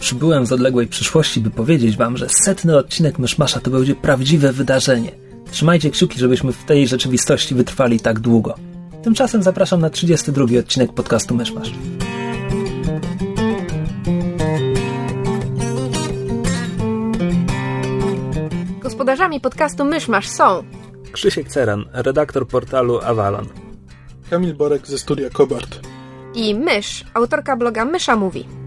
przybyłem z odległej przyszłości, by powiedzieć wam, że setny odcinek Myszmasza to będzie prawdziwe wydarzenie. Trzymajcie kciuki, żebyśmy w tej rzeczywistości wytrwali tak długo. Tymczasem zapraszam na 32 odcinek podcastu Myszmasz. Gospodarzami podcastu Myszmasz są Krzysiek Ceran, redaktor portalu Avalon. Kamil Borek ze studia Kobart. i Mysz, autorka bloga Mysza Mówi.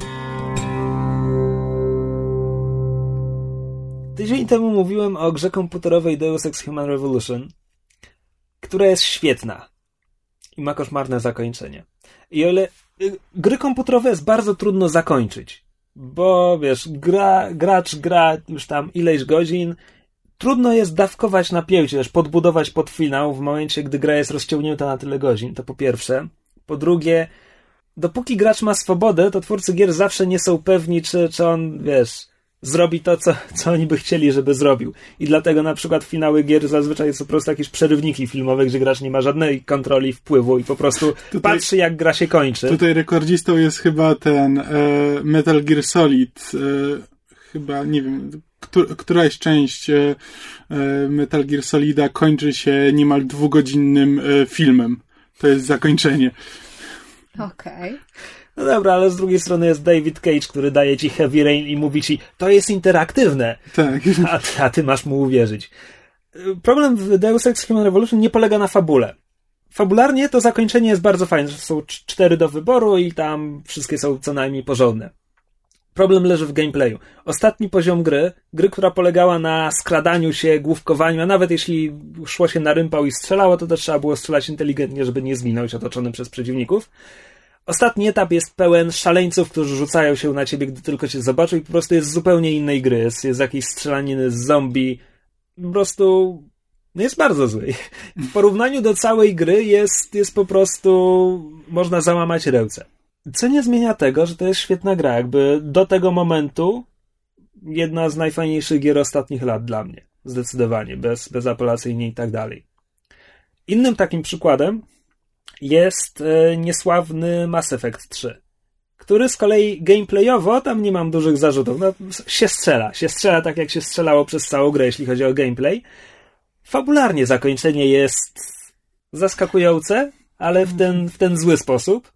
Tydzień temu mówiłem o grze komputerowej Deus Ex Human Revolution, która jest świetna i ma koszmarne zakończenie. I o ile y, gry komputerowe jest bardzo trudno zakończyć, bo wiesz, gra, gracz gra już tam ileś godzin, trudno jest dawkować napięcie, też podbudować pod finał w momencie, gdy gra jest rozciągnięta na tyle godzin, to po pierwsze. Po drugie, dopóki gracz ma swobodę, to twórcy gier zawsze nie są pewni, czy, czy on, wiesz, zrobi to, co, co oni by chcieli, żeby zrobił. I dlatego na przykład finały gier zazwyczaj są po prostu jakieś przerywniki filmowe, gdzie gracz nie ma żadnej kontroli, wpływu i po prostu Tutaj- patrzy, jak gra się kończy. Tutaj rekordzistą jest chyba ten e, Metal Gear Solid. E, chyba, nie wiem, któ- któraś część e, e, Metal Gear Solida kończy się niemal dwugodzinnym e, filmem. To jest zakończenie. Okej. No dobra, ale z drugiej strony jest David Cage, który daje ci Heavy Rain i mówi ci, to jest interaktywne, Tak. a, a ty masz mu uwierzyć. Problem w Deus Ex Human Revolution nie polega na fabule. Fabularnie to zakończenie jest bardzo fajne, że są cz- cztery do wyboru i tam wszystkie są co najmniej porządne. Problem leży w gameplayu. Ostatni poziom gry, gry, która polegała na skradaniu się, główkowaniu, a nawet jeśli szło się na rympał i strzelało, to też trzeba było strzelać inteligentnie, żeby nie zginąć otoczony przez przeciwników. Ostatni etap jest pełen szaleńców, którzy rzucają się na ciebie, gdy tylko cię zobaczą i po prostu jest zupełnie innej gry. Jest, jest jakieś strzelaniny z zombie. Po prostu no jest bardzo zły. W porównaniu do całej gry jest, jest po prostu można załamać ręce. Co nie zmienia tego, że to jest świetna gra. Jakby do tego momentu jedna z najfajniejszych gier ostatnich lat dla mnie. Zdecydowanie. Bez, bezapelacyjnie i tak dalej. Innym takim przykładem jest e, niesławny Mass Effect 3, który z kolei gameplayowo, tam nie mam dużych zarzutów, no, się strzela. Się strzela tak, jak się strzelało przez całą grę, jeśli chodzi o gameplay. Fabularnie zakończenie jest zaskakujące, ale w ten, w ten zły sposób.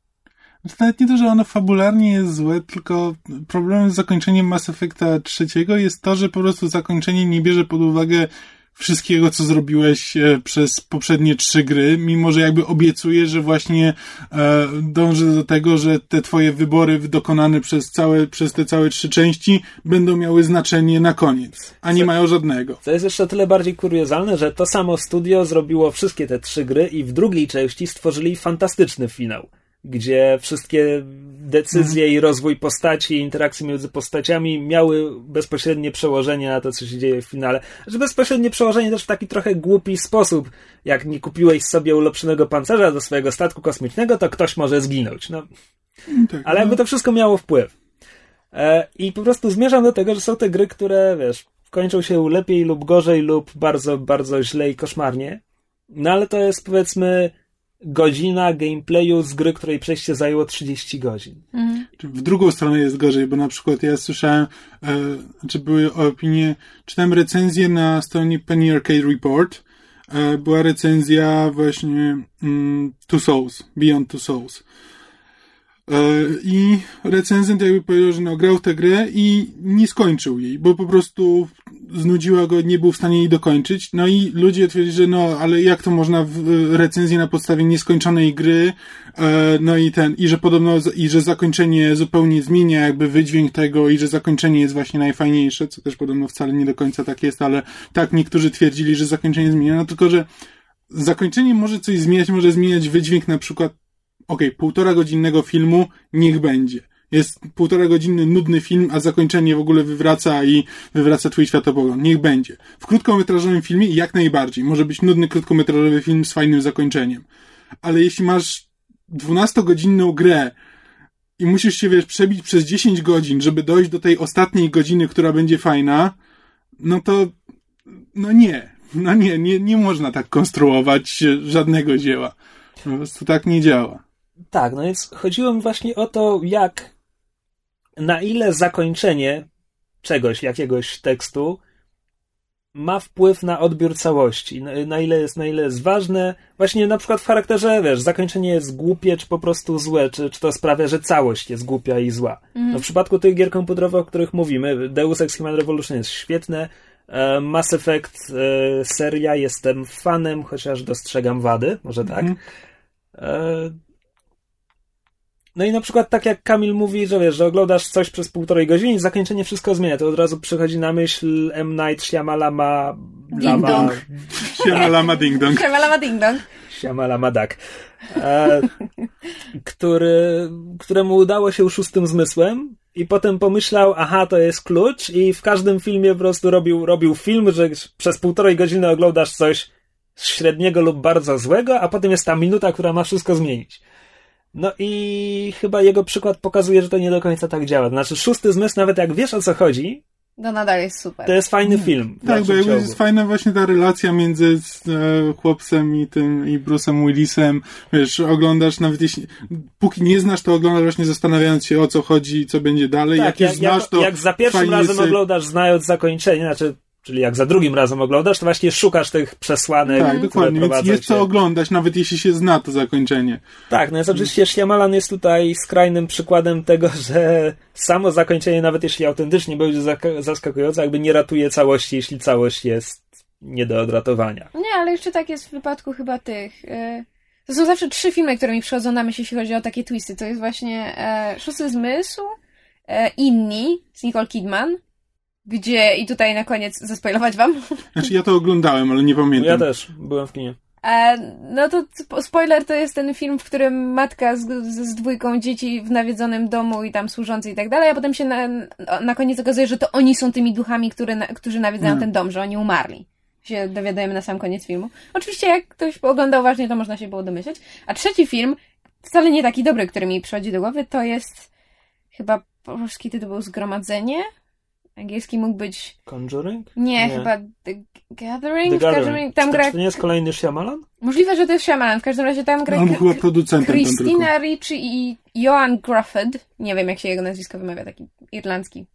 To nawet nie to, że ono fabularnie jest złe, tylko problemem z zakończeniem Mass Effecta trzeciego jest to, że po prostu zakończenie nie bierze pod uwagę wszystkiego, co zrobiłeś e, przez poprzednie trzy gry, mimo że jakby obiecuje, że właśnie e, dąży do tego, że te twoje wybory dokonane przez całe, przez te całe trzy części będą miały znaczenie na koniec, a nie Co- mają żadnego. Co jest jeszcze tyle bardziej kuriozalne, że to samo studio zrobiło wszystkie te trzy gry i w drugiej części stworzyli fantastyczny finał, gdzie wszystkie decyzje i rozwój postaci i interakcje między postaciami miały bezpośrednie przełożenie na to, co się dzieje w finale. Że bezpośrednie przełożenie też w taki trochę głupi sposób. Jak nie kupiłeś sobie ulepszonego pancerza do swojego statku kosmicznego, to ktoś może zginąć. No, Tak, ale jakby to wszystko miało wpływ. E, I po prostu zmierzam do tego, że są te gry, które, wiesz, kończą się lepiej lub gorzej, lub bardzo, bardzo źle i koszmarnie. No ale to jest powiedzmy godzina gameplayu z gry, której przejście zajęło 30 godzin. Czy w drugą stronę jest gorzej, bo na przykład ja słyszałem, e, czy były opinie, czytałem recenzję na stronie Penny Arcade Report, e, była recenzja właśnie mm, Two Souls, Beyond Two Souls. E, I recenzent jakby powiedział, że no, grał tę grę i nie skończył jej, bo po prostu znudziła go, nie był w stanie jej dokończyć. No i ludzie twierdzili, że no, ale jak to można w e, recenzji na podstawie nieskończonej gry, e, no i ten, i że podobno, i że zakończenie zupełnie zmienia jakby wydźwięk tego i że zakończenie jest właśnie najfajniejsze, co też podobno wcale nie do końca tak jest, ale tak niektórzy twierdzili, że zakończenie zmienia, no tylko, że zakończenie może coś zmieniać, może zmieniać wydźwięk na przykład okej, półtora godzinnego filmu, niech będzie. Jest półtora godziny nudny film, a zakończenie w ogóle wywraca i wywraca twój światopogląd. Niech będzie. W krótkometrażowym filmie jak najbardziej. Może być nudny krótkometrażowy film z fajnym zakończeniem. Ale jeśli masz 12-godzinną grę i musisz się, wiesz, przebić przez 10 godzin, żeby dojść do tej ostatniej godziny, która będzie fajna, no to, no nie. No nie, nie, nie można tak konstruować żadnego dzieła. Po prostu tak nie działa. Tak, no więc chodziło mi właśnie o to, jak, na ile zakończenie czegoś, jakiegoś tekstu ma wpływ na odbiór całości, na, na, ile jest, na ile jest ważne, właśnie na przykład w charakterze, wiesz, zakończenie jest głupie, czy po prostu złe, czy, czy to sprawia, że całość jest głupia i zła. Mhm. No w przypadku tych gier komputerowych, o których mówimy, Deus Ex Human Revolution jest świetne, e, Mass Effect e, seria jestem fanem, chociaż dostrzegam wady, może tak. Mhm. E, no i na przykład tak jak Kamil mówi, że wiesz, że oglądasz coś przez półtorej godziny i zakończenie wszystko zmienia, to od razu przychodzi na myśl M. Night Shyamalama Ding Lama, dong. Siemalama ding dong. Siemalama ding dong. Shyamalama Dak, e, który, któremu udało się szóstym zmysłem i potem pomyślał, aha, to jest klucz i w każdym filmie po prostu robił, robił film, że przez półtorej godziny oglądasz coś średniego lub bardzo złego, a potem jest ta minuta, która ma wszystko zmienić. No i chyba jego przykład pokazuje, że to nie do końca tak działa. Znaczy, szósty zmysł, nawet jak wiesz o co chodzi, To nadal jest super. to jest fajny film. Tak, bo jakby jest fajna właśnie ta relacja między e, chłopcem i tym, i Bruce'em Willisem. Wiesz, oglądasz, nawet jeśli, póki nie znasz, to oglądasz właśnie zastanawiając się o co chodzi, co będzie dalej. Tak, jak już jak, znasz, jak, to jak za pierwszym razem sobie- oglądasz, znając zakończenie, znaczy, czyli jak za drugim razem oglądasz, to właśnie szukasz tych przesłanek, Tak, dokładnie, więc jest cię. co oglądać, nawet jeśli się zna to zakończenie. Tak, no jest oczywiście Shyamalan jest tutaj skrajnym przykładem tego, że samo zakończenie, nawet jeśli autentycznie będzie zaskakujące, jakby nie ratuje całości, jeśli całość jest nie do odratowania. Nie, ale jeszcze tak jest w wypadku chyba tych. e, To są zawsze trzy filmy, które mi przychodzą na myśl, jeśli chodzi o takie twisty. To jest właśnie e, Szósty Zmysł, e, Inni z Nicole Kidman, gdzie, i tutaj na koniec zaspoilować wam, Znaczy ja to oglądałem, ale nie pamiętam. Ja też byłem w kinie. E, no to spo- spoiler to jest ten film, w którym matka z, z, z dwójką dzieci w nawiedzonym domu i tam służący i tak dalej, a potem się na, na koniec okazuje, że to oni są tymi duchami, które, na, którzy nawiedzają Hmm. ten dom, że oni umarli. Się dowiadujemy na sam koniec filmu. Oczywiście jak ktoś oglądał uważnie, to można się było domyśleć. A trzeci film, wcale nie taki dobry, który mi przychodzi do głowy, to jest chyba polski tytuł był Zgromadzenie. Angielski mógł być... Conjuring? Nie, Nie. chyba The Gathering. The w każdym Gathering. razie tam Czy gra... to nie jest kolejny Shyamalan? Możliwe, że to jest Shyamalan. W każdym razie tam gra był chyba producentem. Christina Ricci i Johan Grufford. Nie wiem, jak się jego nazwisko wymawia, taki irlandzki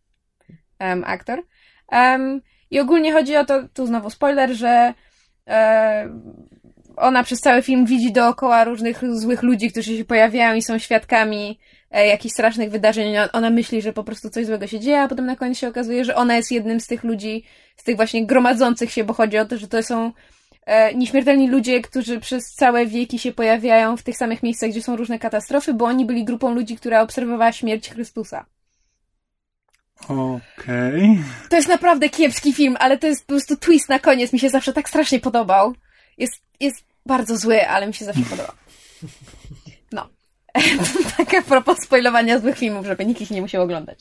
em, aktor. Em, I ogólnie chodzi o to, tu znowu spoiler, że e, ona przez cały film widzi dookoła różnych złych ludzi, którzy się pojawiają i są świadkami jakichś strasznych wydarzeń. Ona- myśli, że po prostu coś złego się dzieje, a potem na koniec się okazuje, że ona jest jednym z tych ludzi, z tych właśnie gromadzących się, bo chodzi o to, że to są e, nieśmiertelni ludzie, którzy przez całe wieki się pojawiają w tych samych miejscach, gdzie są różne katastrofy, bo oni byli grupą ludzi, która obserwowała śmierć Chrystusa. Okej. To jest naprawdę kiepski film, ale to jest po prostu twist na koniec. Mi się zawsze tak strasznie podobał. Jest, jest bardzo zły, ale mi się zawsze podobał. Tak a propos spoilowania złych filmów, żeby nikt ich nie musiał oglądać.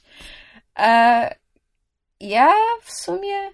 E, ja w sumie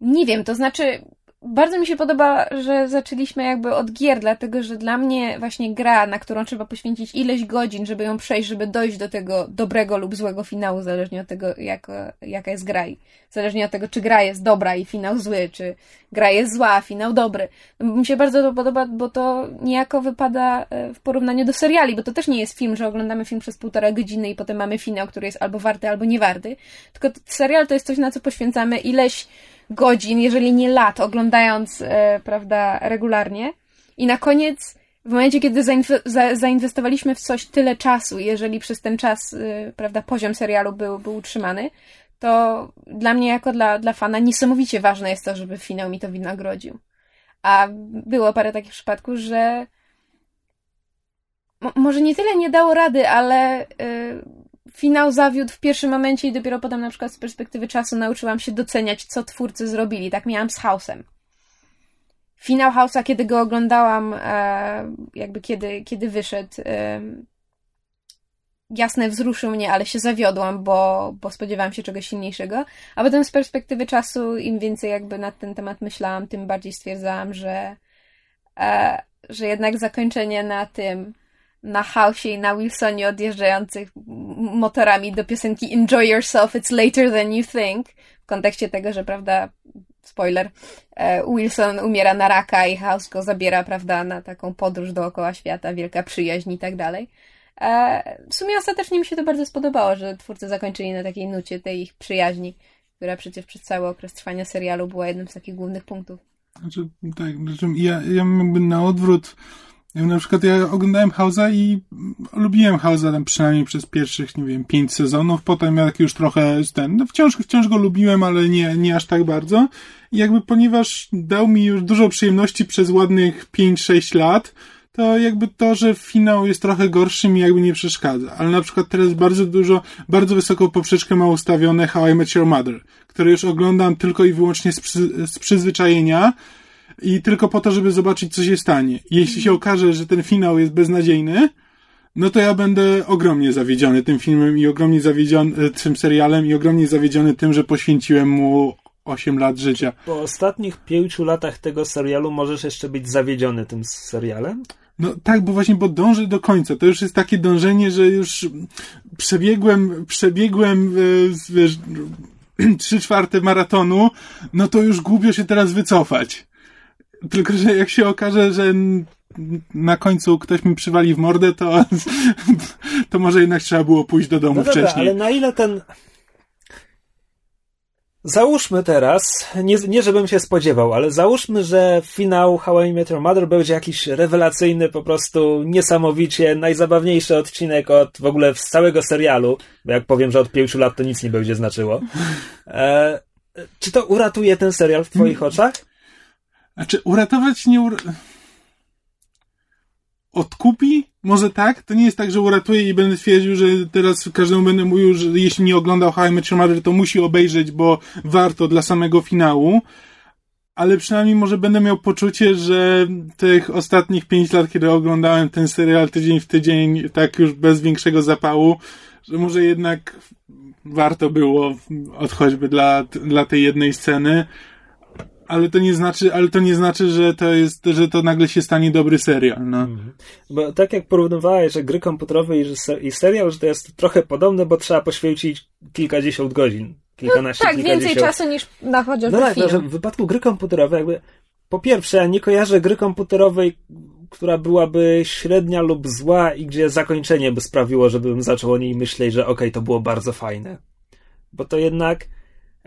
nie wiem, to znaczy bardzo mi się podoba, że zaczęliśmy jakby od gier, dlatego że dla mnie właśnie gra, na którą trzeba poświęcić ileś godzin, żeby ją przejść, żeby dojść do tego dobrego lub złego finału, zależnie od tego, jak, jaka jest gra i zależnie od tego, czy gra jest dobra i finał zły, czy gra jest zła, a finał dobry. Mi się bardzo to podoba, bo to niejako wypada e, w porównaniu do seriali, bo to też nie jest film, że oglądamy film przez półtora godziny i potem mamy finał, który jest albo warty, albo nie warty, tylko serial to jest coś, na co poświęcamy ileś godzin, jeżeli nie lat, oglądając, e, prawda, regularnie. I na koniec, w momencie, kiedy zainwe- za- zainwestowaliśmy w coś tyle czasu, jeżeli przez ten czas, e, prawda, poziom serialu był, był utrzymany, to dla mnie, jako dla, dla fana, niesamowicie ważne jest to, żeby finał mi to wynagrodził. A było parę takich przypadków, że mo- może nie tyle nie dało rady, ale y, finał zawiódł w pierwszym momencie i dopiero potem na przykład z perspektywy czasu nauczyłam się doceniać, co twórcy zrobili. Tak miałam z House'em. Finał House'a, kiedy go oglądałam, e, jakby kiedy, kiedy wyszedł, e, jasne, wzruszył mnie, ale się zawiodłam, bo, bo spodziewałam się czegoś silniejszego. A potem z perspektywy czasu, im więcej jakby nad ten temat myślałam, tym bardziej stwierdzałam, że, e, że jednak zakończenie na tym, na Housie i na Wilsonie odjeżdżających motorami do piosenki Enjoy Yourself, it's later than you think, w kontekście tego, że prawda, spoiler, e, Wilson umiera na raka i House go zabiera, prawda, na taką podróż dookoła świata, wielka przyjaźń i tak dalej. E, w sumie ostatecznie mi się to bardzo spodobało, że twórcy zakończyli na takiej nucie tej ich przyjaźni, która przecież przez cały okres trwania serialu była jednym z takich głównych punktów. Znaczy, tak, znaczy ja, ja jakby na odwrót ja na przykład ja oglądałem House'a i lubiłem House'a tam przynajmniej przez pierwszych, nie wiem, pięć sezonów, potem jak już trochę ten, no wciąż, wciąż go lubiłem, ale nie, nie aż tak bardzo. I jakby ponieważ dał mi już dużo przyjemności przez ładnych 5-6 lat, to jakby to, że finał jest trochę gorszy mi jakby nie przeszkadza. Ale na przykład teraz bardzo dużo, bardzo wysoką poprzeczkę ma ustawione How I Met Your Mother, które już oglądam tylko i wyłącznie z, przy, z przyzwyczajenia i tylko po to, żeby zobaczyć, co się stanie. Jeśli się okaże, że ten finał jest beznadziejny, no to ja będę ogromnie zawiedziony tym filmem i ogromnie zawiedziony e, tym serialem i ogromnie zawiedziony tym, że poświęciłem mu 8 lat życia. Po ostatnich pięciu latach tego serialu możesz jeszcze być zawiedziony tym serialem? No tak, bo właśnie, bo dąży do końca. To już jest takie dążenie, że już przebiegłem, przebiegłem, e, wiesz, trzy czwarte maratonu, no to już głupio się teraz wycofać. Tylko, że jak się okaże, że na końcu ktoś mi przywali w mordę, to, to może jednak trzeba było pójść do domu no dobra, wcześniej. ale na ile ten Załóżmy teraz, nie, nie żebym się spodziewał, ale załóżmy, że finał How I Met Your Mother będzie jakiś rewelacyjny, po prostu niesamowicie najzabawniejszy odcinek od w ogóle z całego serialu, bo jak powiem, że od pięciu lat to nic nie będzie znaczyło. E, czy to uratuje ten serial w twoich oczach? Znaczy, uratować nie... Ur... Odkupi? Może tak? To nie jest tak, że uratuję i będę twierdził, że teraz każdemu będę mówił, że jeśli nie oglądał How I Met to musi obejrzeć, bo warto dla samego finału. Ale przynajmniej może będę miał poczucie, że tych ostatnich pięć lat, kiedy oglądałem ten serial tydzień w tydzień, tak już bez większego zapału, że może jednak warto było, od choćby dla, dla tej jednej sceny, ale to nie znaczy, ale to nie znaczy, że to jest, że to nagle się stanie dobry serial, no. Mhm. Bo tak jak porównywałeś, że gry komputerowe i, serial, że to jest trochę podobne, bo trzeba poświęcić kilkadziesiąt godzin, kilkanaście, no, tak, więcej czasu niż na chociażby No tak, no, że w wypadku gry komputerowej jakby, po pierwsze, ja nie kojarzę gry komputerowej, która byłaby średnia lub zła i gdzie zakończenie by sprawiło, żebym zaczął o niej myśleć, że okej, okay, to było bardzo fajne. Bo to jednak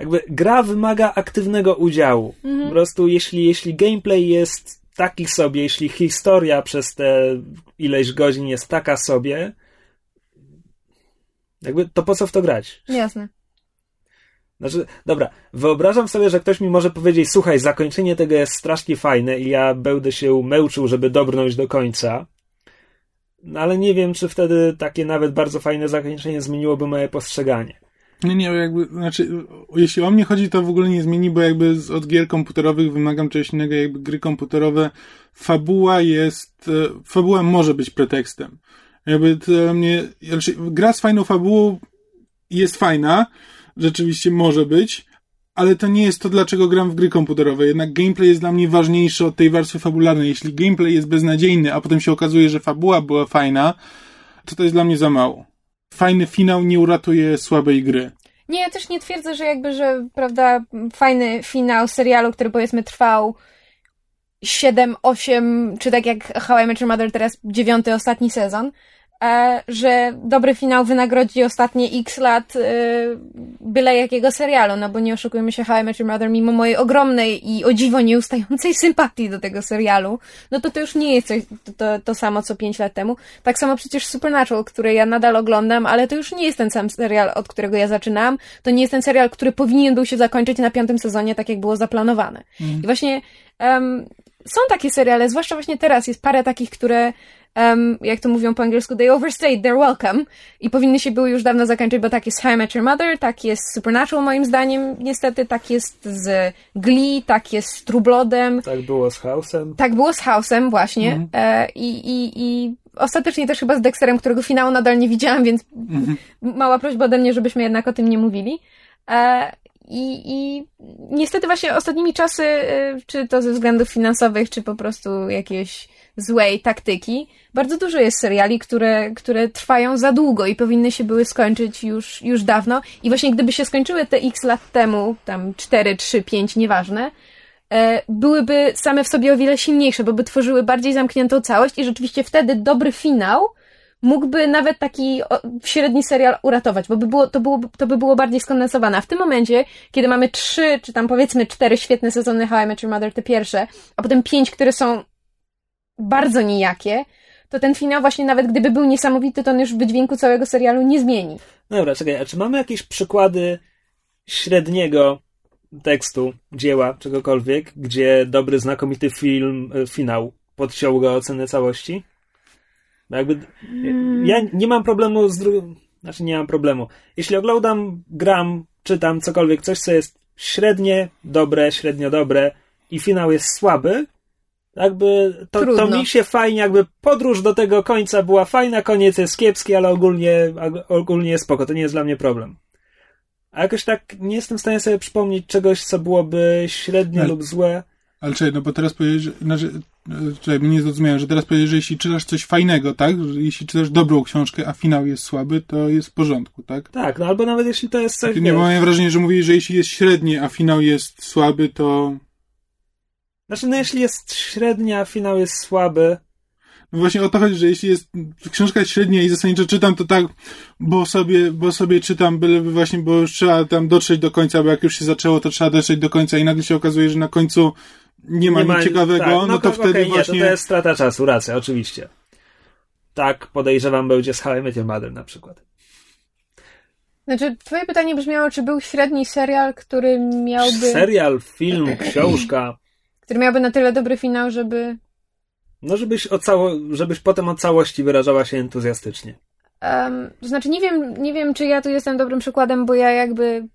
jakby gra wymaga aktywnego udziału. Mhm. Po prostu jeśli, jeśli gameplay jest taki sobie, jeśli historia przez te ileś godzin jest taka sobie, jakby to po co w to grać? Jasne. Znaczy, dobra, wyobrażam sobie, że ktoś mi może powiedzieć, słuchaj, zakończenie tego jest strasznie fajne i ja będę się męczył, żeby dobrnąć do końca. No ale nie wiem, czy wtedy takie nawet bardzo fajne zakończenie zmieniłoby moje postrzeganie. Nie, nie, jakby, znaczy, jeśli o mnie chodzi, to w ogóle nie zmieni, bo jakby od gier komputerowych wymagam czegoś innego, jakby gry komputerowe, fabuła jest, e, fabuła może być pretekstem. Jakby to mnie, znaczy, gra z fajną fabułą jest fajna, rzeczywiście może być, ale to nie jest to, dlaczego gram w gry komputerowe. Jednak gameplay jest dla mnie ważniejszy od tej warstwy fabularnej. Jeśli gameplay jest beznadziejny, a potem się okazuje, że fabuła była fajna, to to jest dla mnie za mało fajny finał nie uratuje słabej gry. Nie, ja też nie twierdzę, że jakby, że prawda, fajny finał serialu, który powiedzmy trwał 7, 8, czy tak jak How I Met Your Mother teraz dziewiąty, ostatni sezon, że dobry finał wynagrodzi ostatnie x lat e, byle jakiego serialu, no bo nie oszukujmy się, How I Met Your Mother, mimo mojej ogromnej i o dziwo nieustającej sympatii do tego serialu, no to to już nie jest coś, to, to, to samo co 5 lat temu. Tak samo przecież Supernatural, który ja nadal oglądam, ale to już nie jest ten sam serial, od którego ja zaczynałam. To nie jest ten serial, który powinien był się zakończyć na piątym sezonie, tak jak było zaplanowane. Mm. I właśnie um, są takie seriale, zwłaszcza właśnie teraz jest parę takich, które um, jak to mówią po angielsku, they overstayed their welcome i powinny się były już dawno zakończyć, bo tak jest How I Met Your Mother, tak jest Supernatural moim zdaniem, niestety, tak jest z Glee, tak jest z True Bloodem. Tak było z House'em. Tak było z House'em, właśnie. Mhm. E, i, i, I ostatecznie też chyba z Dexterem, którego finału nadal nie widziałam, więc Mhm. mała prośba ode mnie, żebyśmy jednak o tym nie mówili. E, i, I niestety właśnie ostatnimi czasy, e, czy to ze względów finansowych, czy po prostu jakiejś złej taktyki, bardzo dużo jest seriali, które, które trwają za długo i powinny się były skończyć już, już dawno. I właśnie gdyby się skończyły te x lat temu, tam 4, 3, 5, nieważne, e, byłyby same w sobie o wiele silniejsze, bo by tworzyły bardziej zamkniętą całość i rzeczywiście wtedy dobry finał mógłby nawet taki średni serial uratować, bo by było, to, było, to by było bardziej skondensowane. A w tym momencie, kiedy mamy trzy, czy tam powiedzmy cztery świetne sezony How I Met Your Mother, te pierwsze, a potem pięć, które są bardzo nijakie, to ten finał właśnie nawet gdyby był niesamowity, to on już w wydźwięku całego serialu nie zmieni. Dobra, czekaj, a czy mamy jakieś przykłady średniego tekstu, dzieła, czegokolwiek, gdzie dobry, znakomity film, e, finał podciął go ocenę całości? Bo jakby, ja nie mam problemu z drugim, znaczy nie mam problemu. Jeśli oglądam, gram, czytam cokolwiek, coś co jest średnie, dobre, średnio dobre i finał jest słaby, jakby to, to mi się fajnie, jakby podróż do tego końca była fajna, koniec jest kiepski, ale ogólnie, ogólnie jest spoko, to nie jest dla mnie problem. A jakoś tak nie jestem w stanie sobie przypomnieć czegoś, co byłoby średnie Ale- lub złe. Ale czekaj, no bo teraz powiedziałeś, że, znaczy, e, czekaj, mnie nie zrozumiałem, że teraz powiedziałeś, że jeśli czytasz coś fajnego, tak? Że jeśli czytasz dobrą książkę, a finał jest słaby, to jest w porządku, tak? Tak, no albo nawet jeśli to jest coś, nie wiesz, mam wrażenia, że mówisz, że jeśli jest średnie, a finał jest słaby, to... Znaczy, no jeśli jest średnia, a finał jest słaby, No właśnie o to chodzi, że jeśli jest książka jest średnia i zasadniczo czytam, to tak, bo sobie, bo sobie czytam, byleby właśnie, bo już trzeba tam dotrzeć do końca, bo jak już się zaczęło, to trzeba dotrzeć do końca i nagle się okazuje, że na końcu nie ma nic ciekawego, tak, no to okej, wtedy nie, właśnie... to, to jest strata czasu, racja, oczywiście. Tak, podejrzewam, będzie z How I Met Your Mother na przykład. Znaczy, twoje pytanie brzmiało, czy był średni serial, który miałby, Serial, film, książka, który miałby na tyle dobry finał, żeby no żebyś, o cało, żebyś potem o całości wyrażała się entuzjastycznie. Um, to znaczy, nie wiem, nie wiem, czy ja tu jestem dobrym przykładem, bo ja jakby,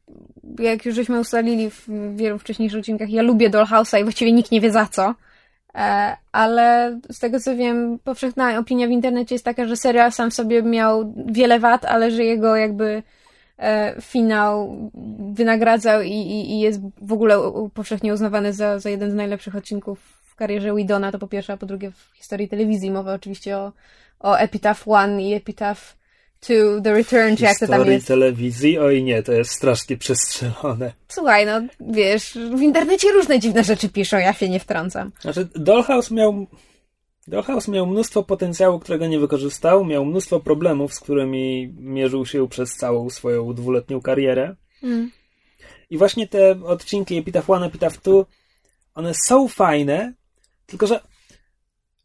jak już żeśmy ustalili w wielu wcześniejszych odcinkach, ja lubię Dollhouse'a i właściwie nikt nie wie za co. E, ale z tego co wiem, powszechna opinia w internecie jest taka, że serial sam w sobie miał wiele wad, ale że jego jakby finał wynagradzał i, i, i jest w ogóle powszechnie uznawany za, za jeden z najlepszych odcinków w karierze Widona, to po pierwsze, a po drugie w historii telewizji. Mowa oczywiście o, o Epitaph One i Epitaph Two, The Return, czy jak to tam Historii jest. telewizji, oj nie, to jest strasznie przestrzelone. Słuchaj, no wiesz, w internecie różne dziwne rzeczy piszą, ja się nie wtrącam. Znaczy, Dollhouse miał. Dollhouse miał mnóstwo potencjału, którego nie wykorzystał, miał mnóstwo problemów, z którymi mierzył się przez całą swoją dwuletnią karierę. Mm. I właśnie te odcinki Epitaph One, Epitaph Two, one są fajne, tylko że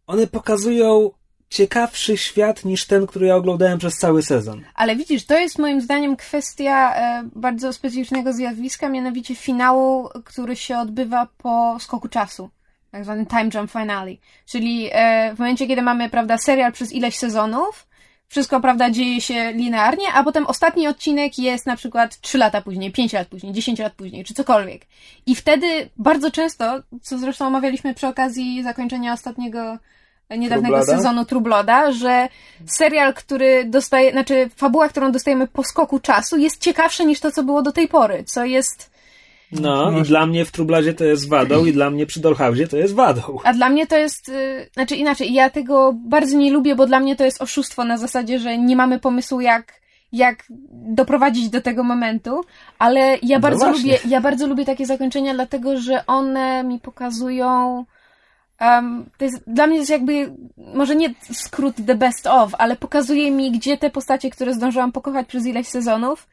one pokazują ciekawszy świat niż ten, który ja oglądałem przez cały sezon. Ale widzisz, to jest moim zdaniem kwestia e, bardzo specyficznego zjawiska, mianowicie finału, który się odbywa po skoku czasu. Tak zwany time jump finale. Czyli e, w momencie, kiedy mamy, prawda, serial przez ileś sezonów, wszystko, prawda, dzieje się linearnie, a potem ostatni odcinek jest na przykład 3 lata później, 5 lat później, 10 lat później, czy cokolwiek. I wtedy bardzo często, co zresztą omawialiśmy przy okazji zakończenia ostatniego e, niedawnego True Blooda? sezonu True Blooda, że serial, który dostaje, znaczy fabuła, którą dostajemy po skoku czasu jest ciekawsza niż to, co było do tej pory, co jest No, No. i dla mnie w Trublazie to jest wadą, i dla mnie przy Dollhouse'ie to jest wadą. A dla mnie to jest, y, znaczy inaczej, ja tego bardzo nie lubię, bo dla mnie to jest oszustwo na zasadzie, że nie mamy pomysłu jak, jak doprowadzić do tego momentu, ale ja No bardzo właśnie. lubię, ja bardzo lubię takie zakończenia, dlatego, że one mi pokazują um, to jest, dla mnie to jest jakby, może nie skrót the best of, ale pokazuje mi, gdzie te postacie, które zdążyłam pokochać przez ileś sezonów,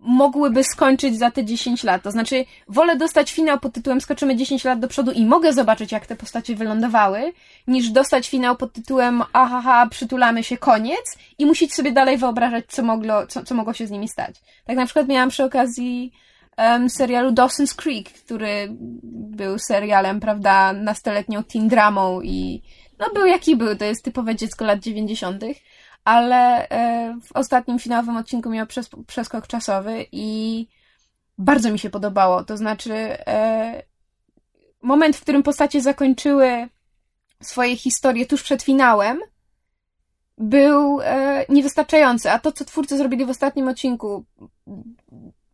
mogłyby skończyć za te 10 lat. To znaczy, wolę dostać finał pod tytułem Skoczymy 10 lat do przodu i mogę zobaczyć, jak te postacie wylądowały, niż dostać finał pod tytułem Ahaha, przytulamy się, koniec i musieć sobie dalej wyobrażać, co mogło, co, co mogło się z nimi stać. Tak na przykład miałam przy okazji em, serialu Dawson's Creek, który był serialem, prawda, nastoletnią teen dramą i no był jaki był, to jest typowe dziecko lat 90., ale e, w ostatnim finałowym odcinku miał przes przeskok czasowy i bardzo mi się podobało. To znaczy, e, moment, w którym postacie zakończyły swoje historie tuż przed finałem, był e, niewystarczający. A to, co twórcy zrobili w ostatnim odcinku,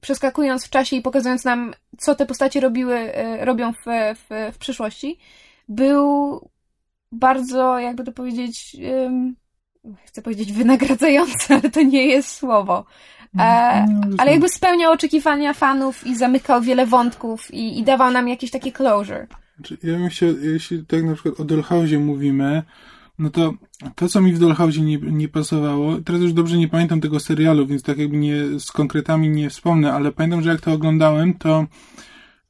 przeskakując w czasie i pokazując nam, co te postacie robiły, robią w, w, w przyszłości, był bardzo, jakby to powiedzieć, chcę powiedzieć wynagradzający, ale to nie jest słowo. E, no, ale jakby spełniał oczekiwania fanów i zamykał wiele wątków i, i dawał nam jakieś takie closure. Znaczy, ja bym chciał, jeśli tak na przykład o Dollhouse'ie mówimy, no to to, co mi w Dollhouse'ie nie, nie pasowało, teraz już dobrze nie pamiętam tego serialu, więc tak jakby nie, z konkretami nie wspomnę, ale pamiętam, że jak to oglądałem, to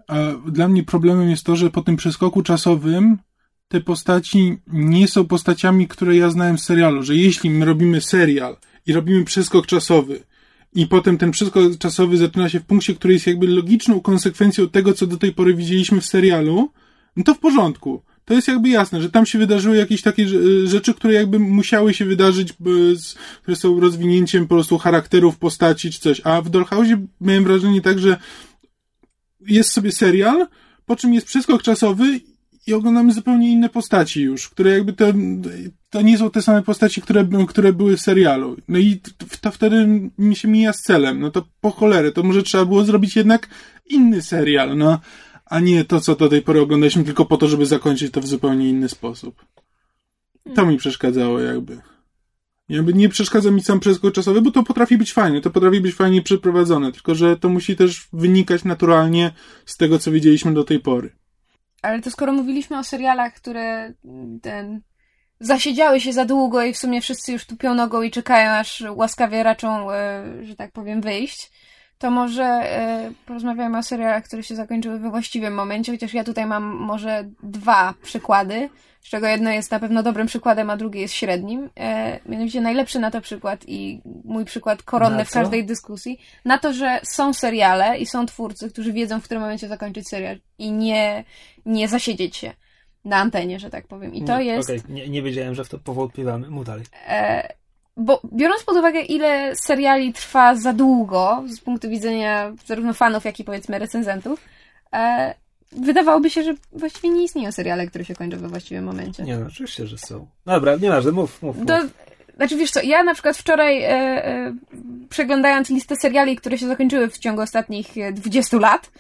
e, dla mnie problemem jest to, że po tym przeskoku czasowym te postaci nie są postaciami, które ja znałem z serialu, że jeśli my robimy serial i robimy przeskok czasowy i potem ten przeskok czasowy zaczyna się w punkcie, który jest jakby logiczną konsekwencją tego, co do tej pory widzieliśmy w serialu, no to w porządku. To jest jakby jasne, że tam się wydarzyły jakieś takie rzeczy, które jakby musiały się wydarzyć, które są rozwinięciem po prostu charakterów postaci czy coś. A w Dollhouse miałem wrażenie tak, że jest sobie serial, po czym jest przeskok czasowy i oglądamy zupełnie inne postaci już, które jakby to, to nie są te same postaci, które, które były w serialu. No i to wtedy mi się mija z celem. No to po cholerę, to może trzeba było zrobić jednak inny serial, no, a nie to, co do tej pory oglądaliśmy tylko po to, żeby zakończyć to w zupełnie inny sposób. To mi przeszkadzało jakby. Jakby nie przeszkadza mi sam przeskok czasowy, bo to potrafi być fajne, to potrafi być fajnie przeprowadzone, tylko że to musi też wynikać naturalnie z tego, co widzieliśmy do tej pory. Ale to skoro mówiliśmy o serialach, które ten zasiedziały się za długo i w sumie wszyscy już tupią nogą i czekają, aż łaskawie raczą, e, że tak powiem, wyjść, to może e, porozmawiamy o serialach, które się zakończyły we właściwym momencie, chociaż ja tutaj mam może dwa przykłady z czego jedno jest na pewno dobrym przykładem, a drugie jest średnim. E, mianowicie najlepszy na to przykład i mój przykład koronny w każdej dyskusji, na to, że są seriale i są twórcy, którzy wiedzą, w którym momencie zakończyć serial i nie, nie zasiedzieć się na antenie, że tak powiem. I to nie, jest... Okej, okay. nie, nie wiedziałem, że w to powątpiewamy. Mów dalej. E, bo biorąc pod uwagę, ile seriali trwa za długo, z punktu widzenia zarówno fanów, jak i powiedzmy recenzentów, e, wydawałoby się, że właściwie nie istnieją seriale, które się kończą we właściwym momencie. Nie, no oczywiście, że są. Dobra, nie masz, mów, mów, mów. znaczy wiesz co, ja na przykład wczoraj e, e, przeglądając listę seriali, które się zakończyły w ciągu ostatnich 20 e, lat,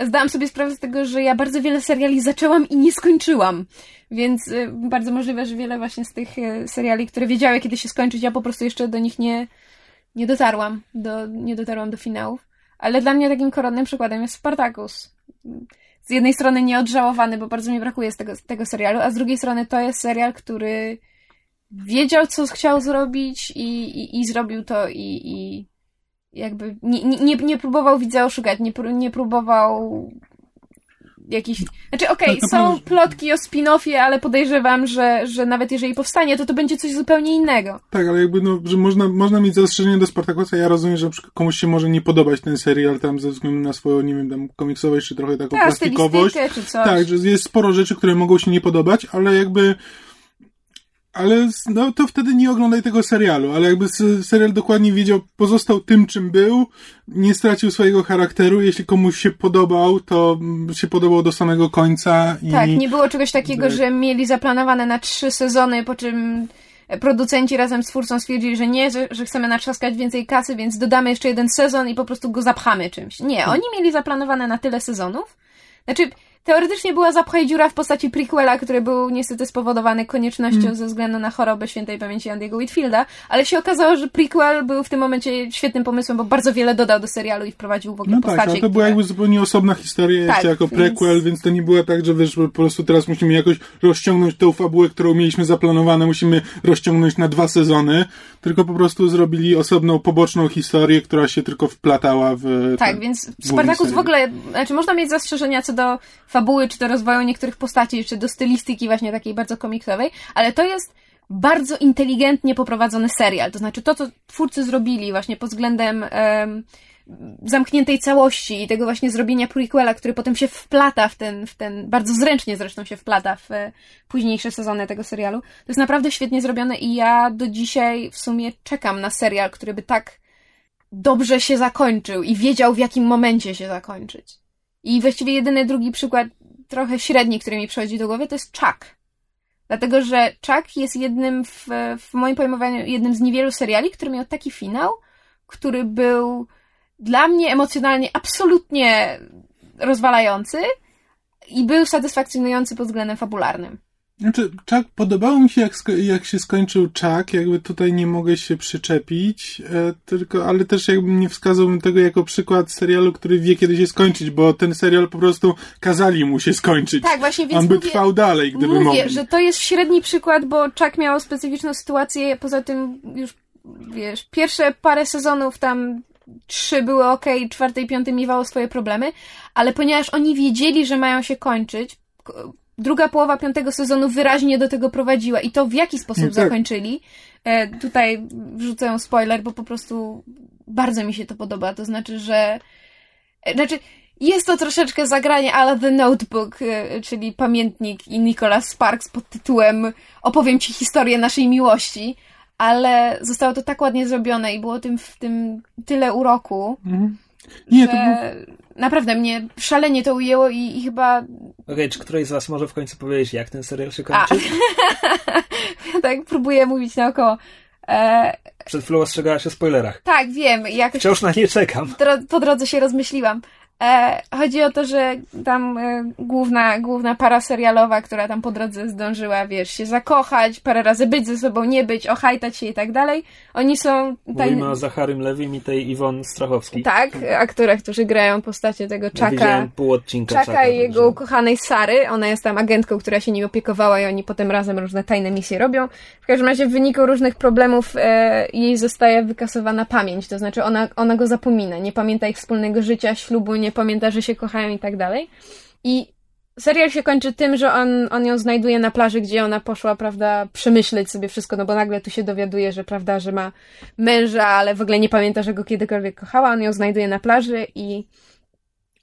zdałam sobie sprawę z tego, że ja bardzo wiele seriali zaczęłam i nie skończyłam. Więc e, bardzo możliwe, że wiele właśnie z tych e, seriali, które wiedziały, kiedy się skończyć, ja po prostu jeszcze do nich nie, nie dotarłam, do, nie dotarłam do finałów. Ale dla mnie takim koronnym przykładem jest Spartacus z jednej strony nieodżałowany, bo bardzo mi brakuje z tego, tego serialu, a z drugiej strony to jest serial, który wiedział, co chciał zrobić i, i, i zrobił to i, i jakby nie, nie, nie próbował widza oszukać, nie, nie próbował jakiś... Znaczy, okej, okay, są plotki o spin-offie, ale podejrzewam, że, że nawet jeżeli powstanie, to to będzie coś zupełnie innego. Tak, ale jakby, no, że można, można mieć zastrzeżenie do Spartakusa. Ja rozumiem, że komuś się może nie podobać ten serial tam ze względu na swoją, nie wiem, tam komiksowość, czy trochę taką tak, plastikowość. Czy coś. Tak, że jest sporo rzeczy, które mogą się nie podobać, ale jakby ale no to wtedy nie oglądaj tego serialu, ale jakby serial dokładnie wiedział, pozostał tym, czym był, nie stracił swojego charakteru, jeśli komuś się podobał, to się podobał do samego końca. I... Tak, nie było czegoś takiego, że mieli zaplanowane na trzy sezony, po czym producenci razem z twórcą stwierdzili, że nie, że, że chcemy natrzaskać więcej kasy, więc dodamy jeszcze jeden sezon i po prostu go zapchamy czymś. Nie, hmm. oni mieli zaplanowane na tyle sezonów. Znaczy, Teoretycznie była zapchaj dziura w postaci prequela, który był niestety spowodowany koniecznością mm. ze względu na chorobę świętej pamięci Andy'ego Whitfielda, ale się okazało, że prequel był w tym momencie świetnym pomysłem, bo bardzo wiele dodał do serialu i wprowadził w ogóle no postacie. Tak, ale to była jakby zupełnie osobna historia tak, jeszcze jako prequel, więc... więc to nie było tak, że wiesz, po prostu teraz musimy jakoś rozciągnąć tą fabułę, którą mieliśmy zaplanowane, musimy rozciągnąć na dwa sezony, tylko po prostu zrobili osobną, poboczną historię, która się tylko wplatała w Tak, więc Spartacus w ogóle, znaczy można mieć zastrzeżenia co do fabuły, czy do rozwoju niektórych postaci, czy do stylistyki właśnie takiej bardzo komiksowej, ale to jest bardzo inteligentnie poprowadzony serial. To znaczy to, co twórcy zrobili właśnie pod względem um, zamkniętej całości i tego właśnie zrobienia prequela, który potem się wplata w ten, w ten bardzo zręcznie zresztą się wplata w e, późniejsze sezony tego serialu. To jest naprawdę świetnie zrobione i ja do dzisiaj w sumie czekam na serial, który by tak dobrze się zakończył i wiedział w jakim momencie się zakończyć. I właściwie jedyny drugi przykład, trochę średni, który mi przychodzi do głowy, to jest Chuck. Dlatego, że Chuck jest jednym, w, w moim pojmowaniu, jednym z niewielu seriali, który miał taki finał, który był dla mnie emocjonalnie absolutnie rozwalający i był satysfakcjonujący pod względem fabularnym. Znaczy, Chuck, podobało mi się, jak, jak się skończył Chuck, jakby tutaj nie mogę się przyczepić, e, tylko, ale też jakby nie wskazałbym tego jako przykład serialu, który wie, kiedy się skończyć, bo ten serial po prostu kazali mu się skończyć. Tak, właśnie, więc On by mówię, trwał dalej, gdyby mówię, mogli. że to jest średni przykład, bo Chuck miał specyficzną sytuację, poza tym już, wiesz, pierwsze parę sezonów tam trzy były ok, czwarte i piąte miewało swoje problemy, ale ponieważ oni wiedzieli, że mają się kończyć, druga połowa piątego sezonu wyraźnie do tego prowadziła i to w jaki sposób tak. zakończyli. E, tutaj wrzucę spoiler, bo po prostu bardzo mi się to podoba. To znaczy, że e, znaczy jest to troszeczkę zagranie ale The Notebook, e, czyli pamiętnik i Nicholas Sparks pod tytułem Opowiem ci historię naszej miłości, ale zostało to tak ładnie zrobione i było tym w tym tyle uroku, Mhm. Nie, że to był... naprawdę mnie szalenie to ujęło i, i chyba Okej, czy któryś z was może w końcu powiedzieć, jak ten serial się kończy? tak próbuję mówić naokoło. E, Przed chwilą ostrzegałaś o spoilerach. tak, wiem, jakoś Wciąż na nie czekam. dro- po drodze się rozmyśliłam. E, chodzi o to, że tam e, główna, główna para serialowa, która tam po drodze zdążyła, wiesz, się zakochać, parę razy być ze sobą, nie być, ochajtać się i tak dalej. Oni są Mówimy o Zacharym Lewim i tej Iwon Strachowskiej. tak, aktorach, którzy grają postacie tego Czaka. Pół odcinka Czaka i jego ukochanej Sary. Ona jest tam agentką, która się nim opiekowała i oni potem razem różne tajne misje robią. W każdym razie w wyniku różnych problemów e, jej zostaje wykasowana pamięć, to znaczy ona, ona go zapomina, nie pamięta ich wspólnego życia, ślubu, nie pamięta, że się kochają i tak dalej. I serial się kończy tym, że on, on ją znajduje na plaży, gdzie ona poszła, prawda, przemyśleć sobie wszystko, no bo nagle tu się dowiaduje, że, prawda, że ma męża, ale w ogóle nie pamięta, że go kiedykolwiek kochała. On ją znajduje na plaży i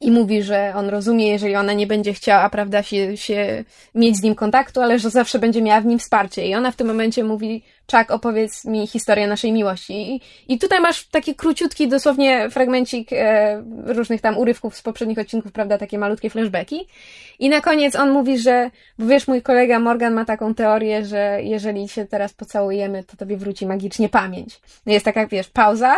i mówi, że on rozumie, jeżeli ona nie będzie chciała, prawda, się, się mieć z nim kontaktu, ale że zawsze będzie miała w nim wsparcie. I ona w tym momencie mówi, Chuck, opowiedz mi historię naszej miłości. I, i tutaj masz taki króciutki, dosłownie fragmencik e, różnych tam urywków z poprzednich odcinków, prawda, takie malutkie flashbacki. I na koniec on mówi, że, bo wiesz, mój kolega Morgan ma taką teorię, że jeżeli się teraz pocałujemy, to tobie wróci magicznie pamięć. No jest taka, wiesz, pauza,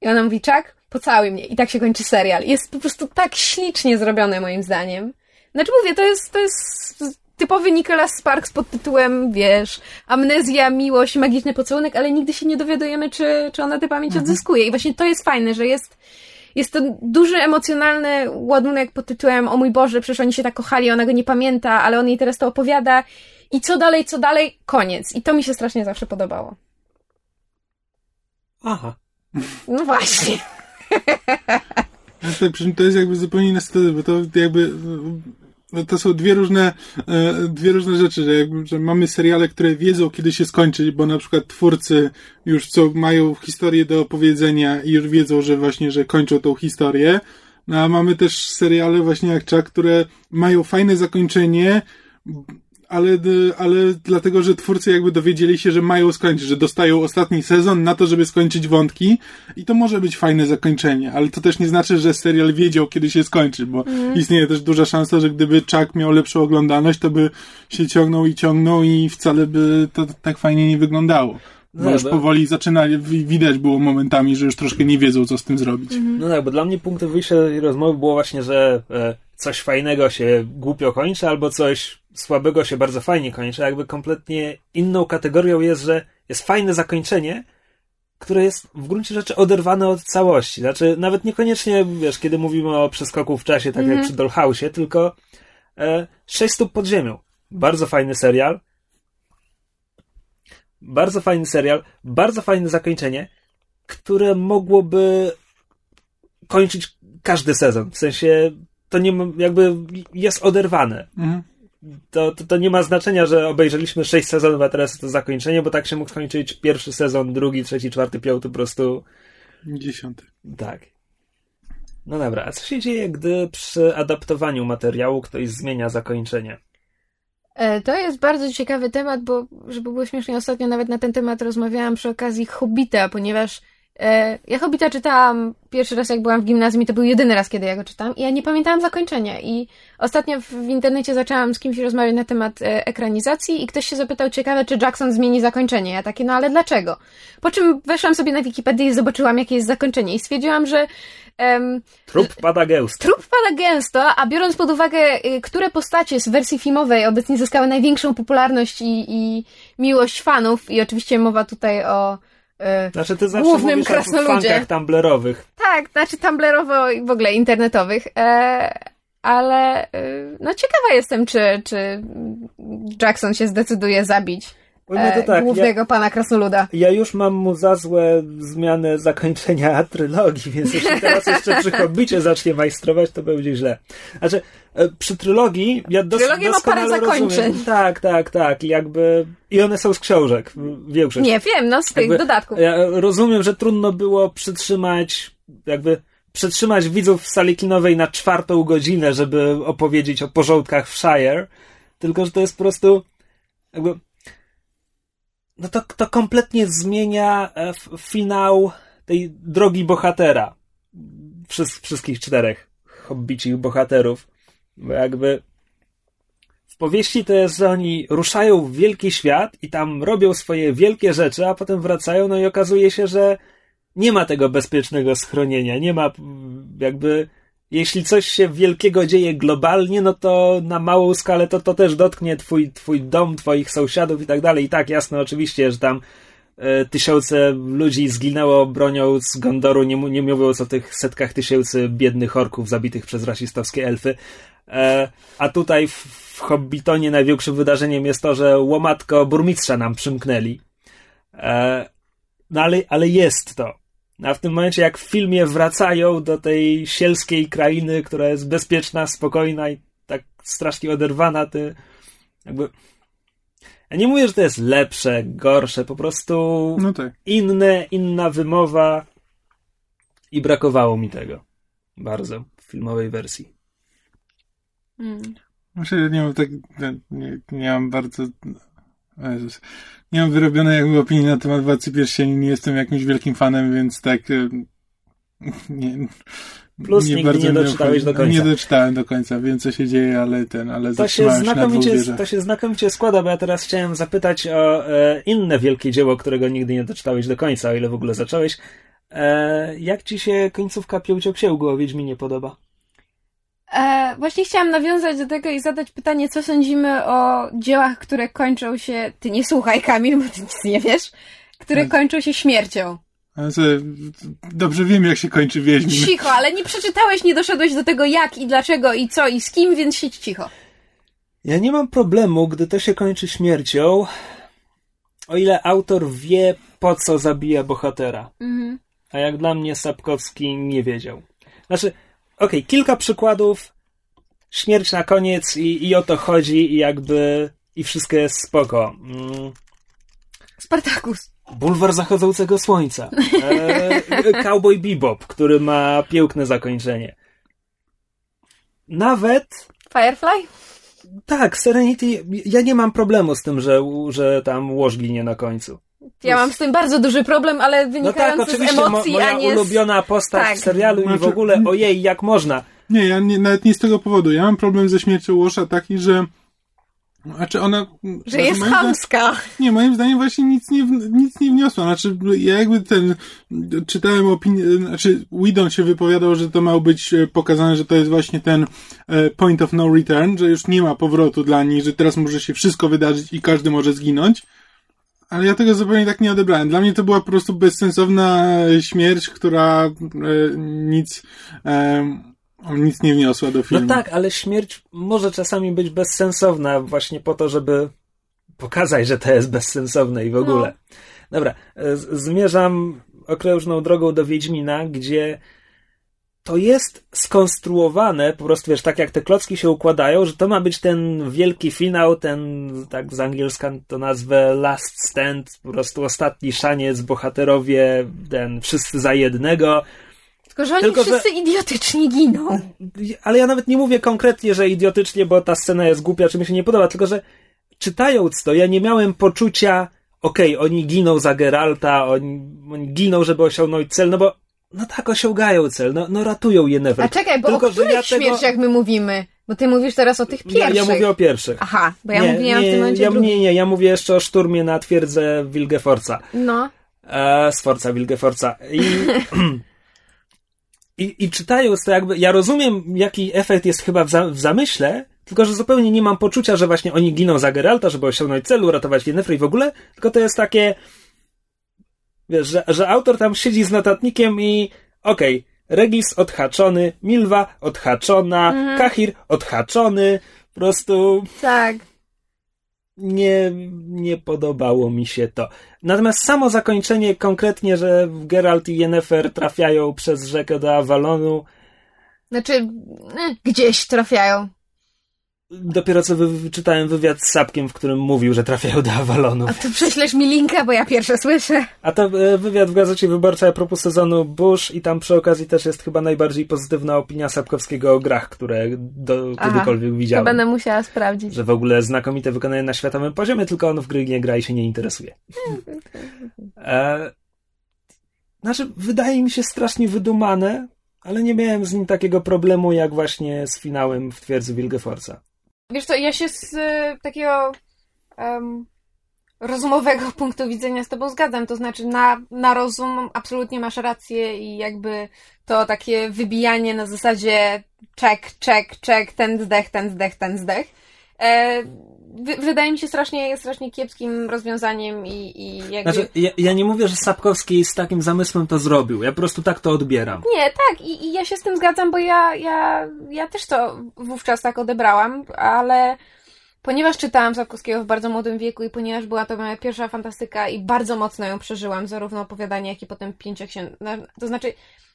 i ona mówi, Chuck, pocałuj mnie. I tak się kończy serial. Jest po prostu tak ślicznie zrobione moim zdaniem. Znaczy mówię, to jest, to jest typowy Nicholas Sparks pod tytułem, wiesz, amnezja, miłość, magiczny pocałunek, ale nigdy się nie dowiadujemy, czy, czy ona tę pamięć odzyskuje. I właśnie to jest fajne, że jest, jest to duży emocjonalny ładunek pod tytułem, o mój Boże, przecież oni się tak kochali, ona go nie pamięta, ale on jej teraz to opowiada. I co dalej, co dalej? Koniec. I to mi się strasznie zawsze podobało. Aha. No właśnie. Ale to, jest jakby zupełnie inna sytuacja, bo to jakby no to są dwie różne, e, dwie różne rzeczy, że, jakby, że mamy seriale, które wiedzą, kiedy się skończyć, bo na przykład twórcy już co mają historię do opowiedzenia i już wiedzą, że właśnie, że kończą tą historię. No, a mamy też seriale właśnie jak Chuck, które mają fajne zakończenie, ale, ale dlatego, że twórcy jakby dowiedzieli się, że mają skończyć, że dostają ostatni sezon na to, żeby skończyć wątki i to może być fajne zakończenie, ale to też nie znaczy, że serial wiedział, kiedy się skończy, bo istnieje też duża szansa, że gdyby Chuck miał lepszą oglądalność, to by się ciągnął i ciągnął i wcale by to tak fajnie nie wyglądało. Bo No, już bo- powoli zaczyna, wi- widać było momentami, że już troszkę nie wiedzą, co z tym zrobić. No tak, bo dla mnie punktem wyjścia tej rozmowy było właśnie, że e, coś fajnego się głupio kończy, albo coś słabego się bardzo fajnie kończy. Jakby kompletnie inną kategorią jest, że jest fajne zakończenie, które jest w gruncie rzeczy oderwane od całości. Znaczy, nawet niekoniecznie, wiesz, kiedy mówimy o przeskoku w czasie, tak jak przy Dollhouse'ie, tylko e, Sześć stóp pod ziemią. Bardzo fajny serial. Bardzo fajny serial, bardzo fajne zakończenie, które mogłoby kończyć każdy sezon. W sensie to nie jakby jest oderwane. Mhm. To, to, to nie ma znaczenia, że obejrzeliśmy sześć sezonów, a teraz jest to zakończenie, bo tak się mógł skończyć pierwszy sezon, drugi, trzeci, czwarty, piąty, po prostu Dziesiąty. tak. No dobra, a co się dzieje, gdy przy adaptowaniu materiału ktoś zmienia zakończenie? E, to jest bardzo ciekawy temat, bo żeby było śmiesznie, ostatnio nawet na ten temat rozmawiałam przy okazji Hobbita, ponieważ ja Hobbita czytałam pierwszy raz, jak byłam w gimnazjum i to był jedyny raz, kiedy ja go czytałam i ja nie pamiętałam zakończenia i ostatnio w, w internecie zaczęłam z kimś rozmawiać na temat e, ekranizacji i ktoś się zapytał, ciekawe, czy Jackson zmieni zakończenie. Ja takie, no ale dlaczego? Po czym weszłam sobie na Wikipedię i zobaczyłam, jakie jest zakończenie i stwierdziłam, że em, Trup pada gęsto. Trup pada gęsto, a biorąc pod uwagę, y, które postacie z wersji filmowej obecnie zyskały największą popularność i, i miłość fanów, i oczywiście mowa tutaj o y, Znaczy ty zawsze głównym mówisz krasnoludzie. tumblerowych. Tak, znaczy tumblerowo i w ogóle internetowych, e, ale y, no ciekawa jestem, czy, czy Jackson się zdecyduje zabić e, tak, ja, głównego pana krasnoluda. ja już mam mu za złe zmianę zakończenia trylogii, więc jeśli teraz jeszcze przy Hobbicie zacznie majstrować, to będzie źle. Znaczy, e, przy trylogii ja dos- Trylogia ma parę doskonale zakończeń. Rozumiem. Tak, tak, tak. i Jakby... I one są z książek. Większość. Nie, wiem, no z tych Jakby- dodatków. Ja rozumiem, że trudno było przytrzymać, jakby przytrzymać widzów w sali kinowej na czwartą godzinę, żeby opowiedzieć o porządkach w Shire, tylko że to jest po prostu jakby no to, to kompletnie zmienia e, finał tej drogi bohatera. Wszys- wszystkich czterech hobbicich bohaterów. Bo jakby w powieści to jest, że oni ruszają w wielki świat i tam robią swoje wielkie rzeczy, a potem wracają, no i okazuje się, że nie ma tego bezpiecznego schronienia, nie ma mm, jakby, jeśli coś się wielkiego dzieje globalnie, no to na małą skalę to, to też dotknie twój, twój dom, twoich sąsiadów i tak dalej. I tak, jasno, oczywiście, że tam e, tysiące ludzi zginęło bronią z Gondoru, nie, nie mówiąc o tych setkach tysięcy biednych orków zabitych przez rasistowskie elfy. E, a tutaj w, w Hobbitonie największym wydarzeniem jest to, że łomatko burmistrza nam przymknęli. E, no ale, ale jest to. A w tym momencie, jak w filmie wracają do tej sielskiej krainy, która jest bezpieczna, spokojna i tak strasznie oderwana, ty jakby. Ja nie mówię, że to jest lepsze, gorsze, po prostu No tak. inne, inna wymowa i brakowało mi tego bardzo w filmowej wersji. Mm. Myślę, że nie mam tak, nie, nie mam bardzo, o Jezus, nie mam wyrobionej jakby opinii na temat Władcy Pierścieni, nie jestem jakimś wielkim fanem, więc tak, e, nie, Plus nigdy nie doczytałeś do końca. Nie doczytałem do końca, wiem co się dzieje, ale ten, ale To się, na znakomicie, wieżach. to się znakomicie składa, bo ja teraz chciałem zapytać o e, inne wielkie dzieło, którego nigdy nie doczytałeś do końca, o ile w ogóle zacząłeś. E, jak ci się końcówka Pięcioksięgu o Wiedźminie podoba? E, właśnie chciałam nawiązać do tego i zadać pytanie, co sądzimy o dziełach, które kończą się. Ty nie słuchaj, Kamil, bo ty nic nie wiesz. Które Tak. kończą się śmiercią. Sobie, dobrze wiem, jak się kończy Wiedźmin. Cicho, ale nie przeczytałeś, nie doszedłeś do tego jak i dlaczego i co i z kim, więc siedź cicho. Ja nie mam problemu, gdy to się kończy śmiercią, o ile autor wie, po co zabija bohatera. Mhm. A jak dla mnie Sapkowski nie wiedział. Znaczy, okej, kilka przykładów, śmierć na koniec i, i o to chodzi i jakby i wszystko jest spoko. Mm. Spartacus. Bulwar zachodzącego słońca. E, Cowboy Bebop, który ma piękne zakończenie. Nawet Firefly? tak, Serenity, ja nie mam problemu z tym, że, że tam łoż ginie na końcu. Ja mam z tym bardzo duży problem, ale No wynikający tak, oczywiście, z mo, emocji, moja a nie z... ulubiona postać Tak. w serialu i w Znaczy- ogóle, ojej, jak można. Nie, ja nie, nawet nie z tego powodu. Ja mam problem ze śmiercią Łosza taki, że znaczy ona... Że znaczy jest chamska. Nie, moim zdaniem właśnie nic nie, nic nie wniosła. Znaczy, ja jakby ten, czytałem opinię, znaczy, Widon się wypowiadał, że to miał być e, pokazane, że to jest właśnie ten e, point of no return, że już nie ma powrotu dla nich, że teraz może się wszystko wydarzyć i każdy może zginąć. Ale ja tego zupełnie tak nie odebrałem. Dla mnie to była po prostu bezsensowna śmierć, która e, nic, e, nic nie wniosła do No filmu. tak, ale śmierć może czasami być bezsensowna właśnie po to, żeby pokazać, że to jest bezsensowne i w ogóle. Dobra, e, z- zmierzam okrężną drogą do Wiedźmina, gdzie to jest skonstruowane, po prostu wiesz, tak jak te klocki się układają, że to ma być ten wielki finał, ten, tak z angielska to nazwę last stand, po prostu ostatni szaniec, bohaterowie, ten wszyscy za jednego, Tylko, że oni Tylko, że- wszyscy idiotycznie giną. Ale ja nawet nie mówię konkretnie, że idiotycznie, bo ta scena jest głupia, czy mi się nie podoba, tylko że czytając to, ja nie miałem poczucia, okej, oni giną za Geralta, oni, oni giną, żeby osiągnąć cel, no bo no tak osiągają cel, no, no ratują Yennefer. A czekaj, bo Tylko, o których ja tego- śmierciach my mówimy? Bo ty mówisz teraz o tych Ja, pierwszych. ja mówię o pierwszych. Aha, bo ja nie, mówiłam nie, w tym momencie ja, nie, nie, ja mówię jeszcze o szturmie na twierdzę Wilgefortza. No. E, Sforza, Wilgefortza. I, i, I czytając to jakby, ja rozumiem jaki efekt jest chyba w, za, w zamyśle, tylko że zupełnie nie mam poczucia, że właśnie oni giną za Geralta, żeby osiągnąć celu, uratować Yennefer i w ogóle, tylko to jest takie, wiesz, że, że autor tam siedzi z notatnikiem i okej, Regis odhaczony, Milwa odhaczona, Mhm. Kahir odhaczony, po prostu Tak. nie, nie podobało mi się to. Natomiast samo zakończenie konkretnie, że Geralt i Yennefer trafiają przez rzekę do Avalonu, Znaczy, eh, gdzieś trafiają. Dopiero co wy, wyczytałem wywiad z Sapkiem, w którym mówił, że trafiają do Avalonu. A tu prześlesz mi linka, bo ja pierwsze słyszę. A to e, wywiad w Gazecie Wyborczej a propos sezonu Bush i tam przy okazji też jest chyba najbardziej pozytywna opinia Sapkowskiego o grach, które do, Aha, kiedykolwiek To widziałem. będę musiała sprawdzić. Że w ogóle znakomite wykonanie na światowym poziomie, tylko on w gry nie gra i się nie interesuje. E, znaczy, wydaje mi się strasznie wydumane, ale nie miałem z nim takiego problemu, jak właśnie z finałem w twierdzy Wilgefortza. Wiesz co, ja się z y, takiego em, rozumowego punktu widzenia z tobą zgadzam. To znaczy, na, na rozum absolutnie masz rację i jakby to takie wybijanie na zasadzie check, check, check, ten zdech, ten zdech, ten zdech. E, wydaje mi się strasznie, strasznie kiepskim rozwiązaniem i, i jakby... Znaczy, ja, ja nie mówię, że Sapkowski z takim zamysłem to zrobił. Ja po prostu tak to odbieram. Nie, tak, i, i ja się z tym zgadzam, bo ja, ja, ja też to wówczas tak odebrałam, ale ponieważ czytałam Sapkowskiego w bardzo młodym wieku i ponieważ była to moja pierwsza fantastyka i bardzo mocno ją przeżyłam, zarówno opowiadanie, jak i potem pięcioksięg... To znaczy,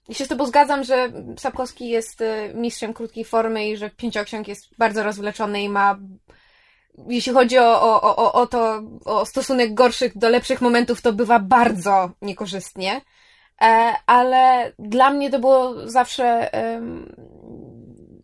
ja się z tobą zgadzam, że Sapkowski jest y, mistrzem krótkiej formy i że pięcioksiąg jest bardzo rozwleczony i ma jeśli chodzi o, o, o, o to, o stosunek gorszych do lepszych momentów, to bywa bardzo niekorzystnie. E, ale dla mnie to było zawsze.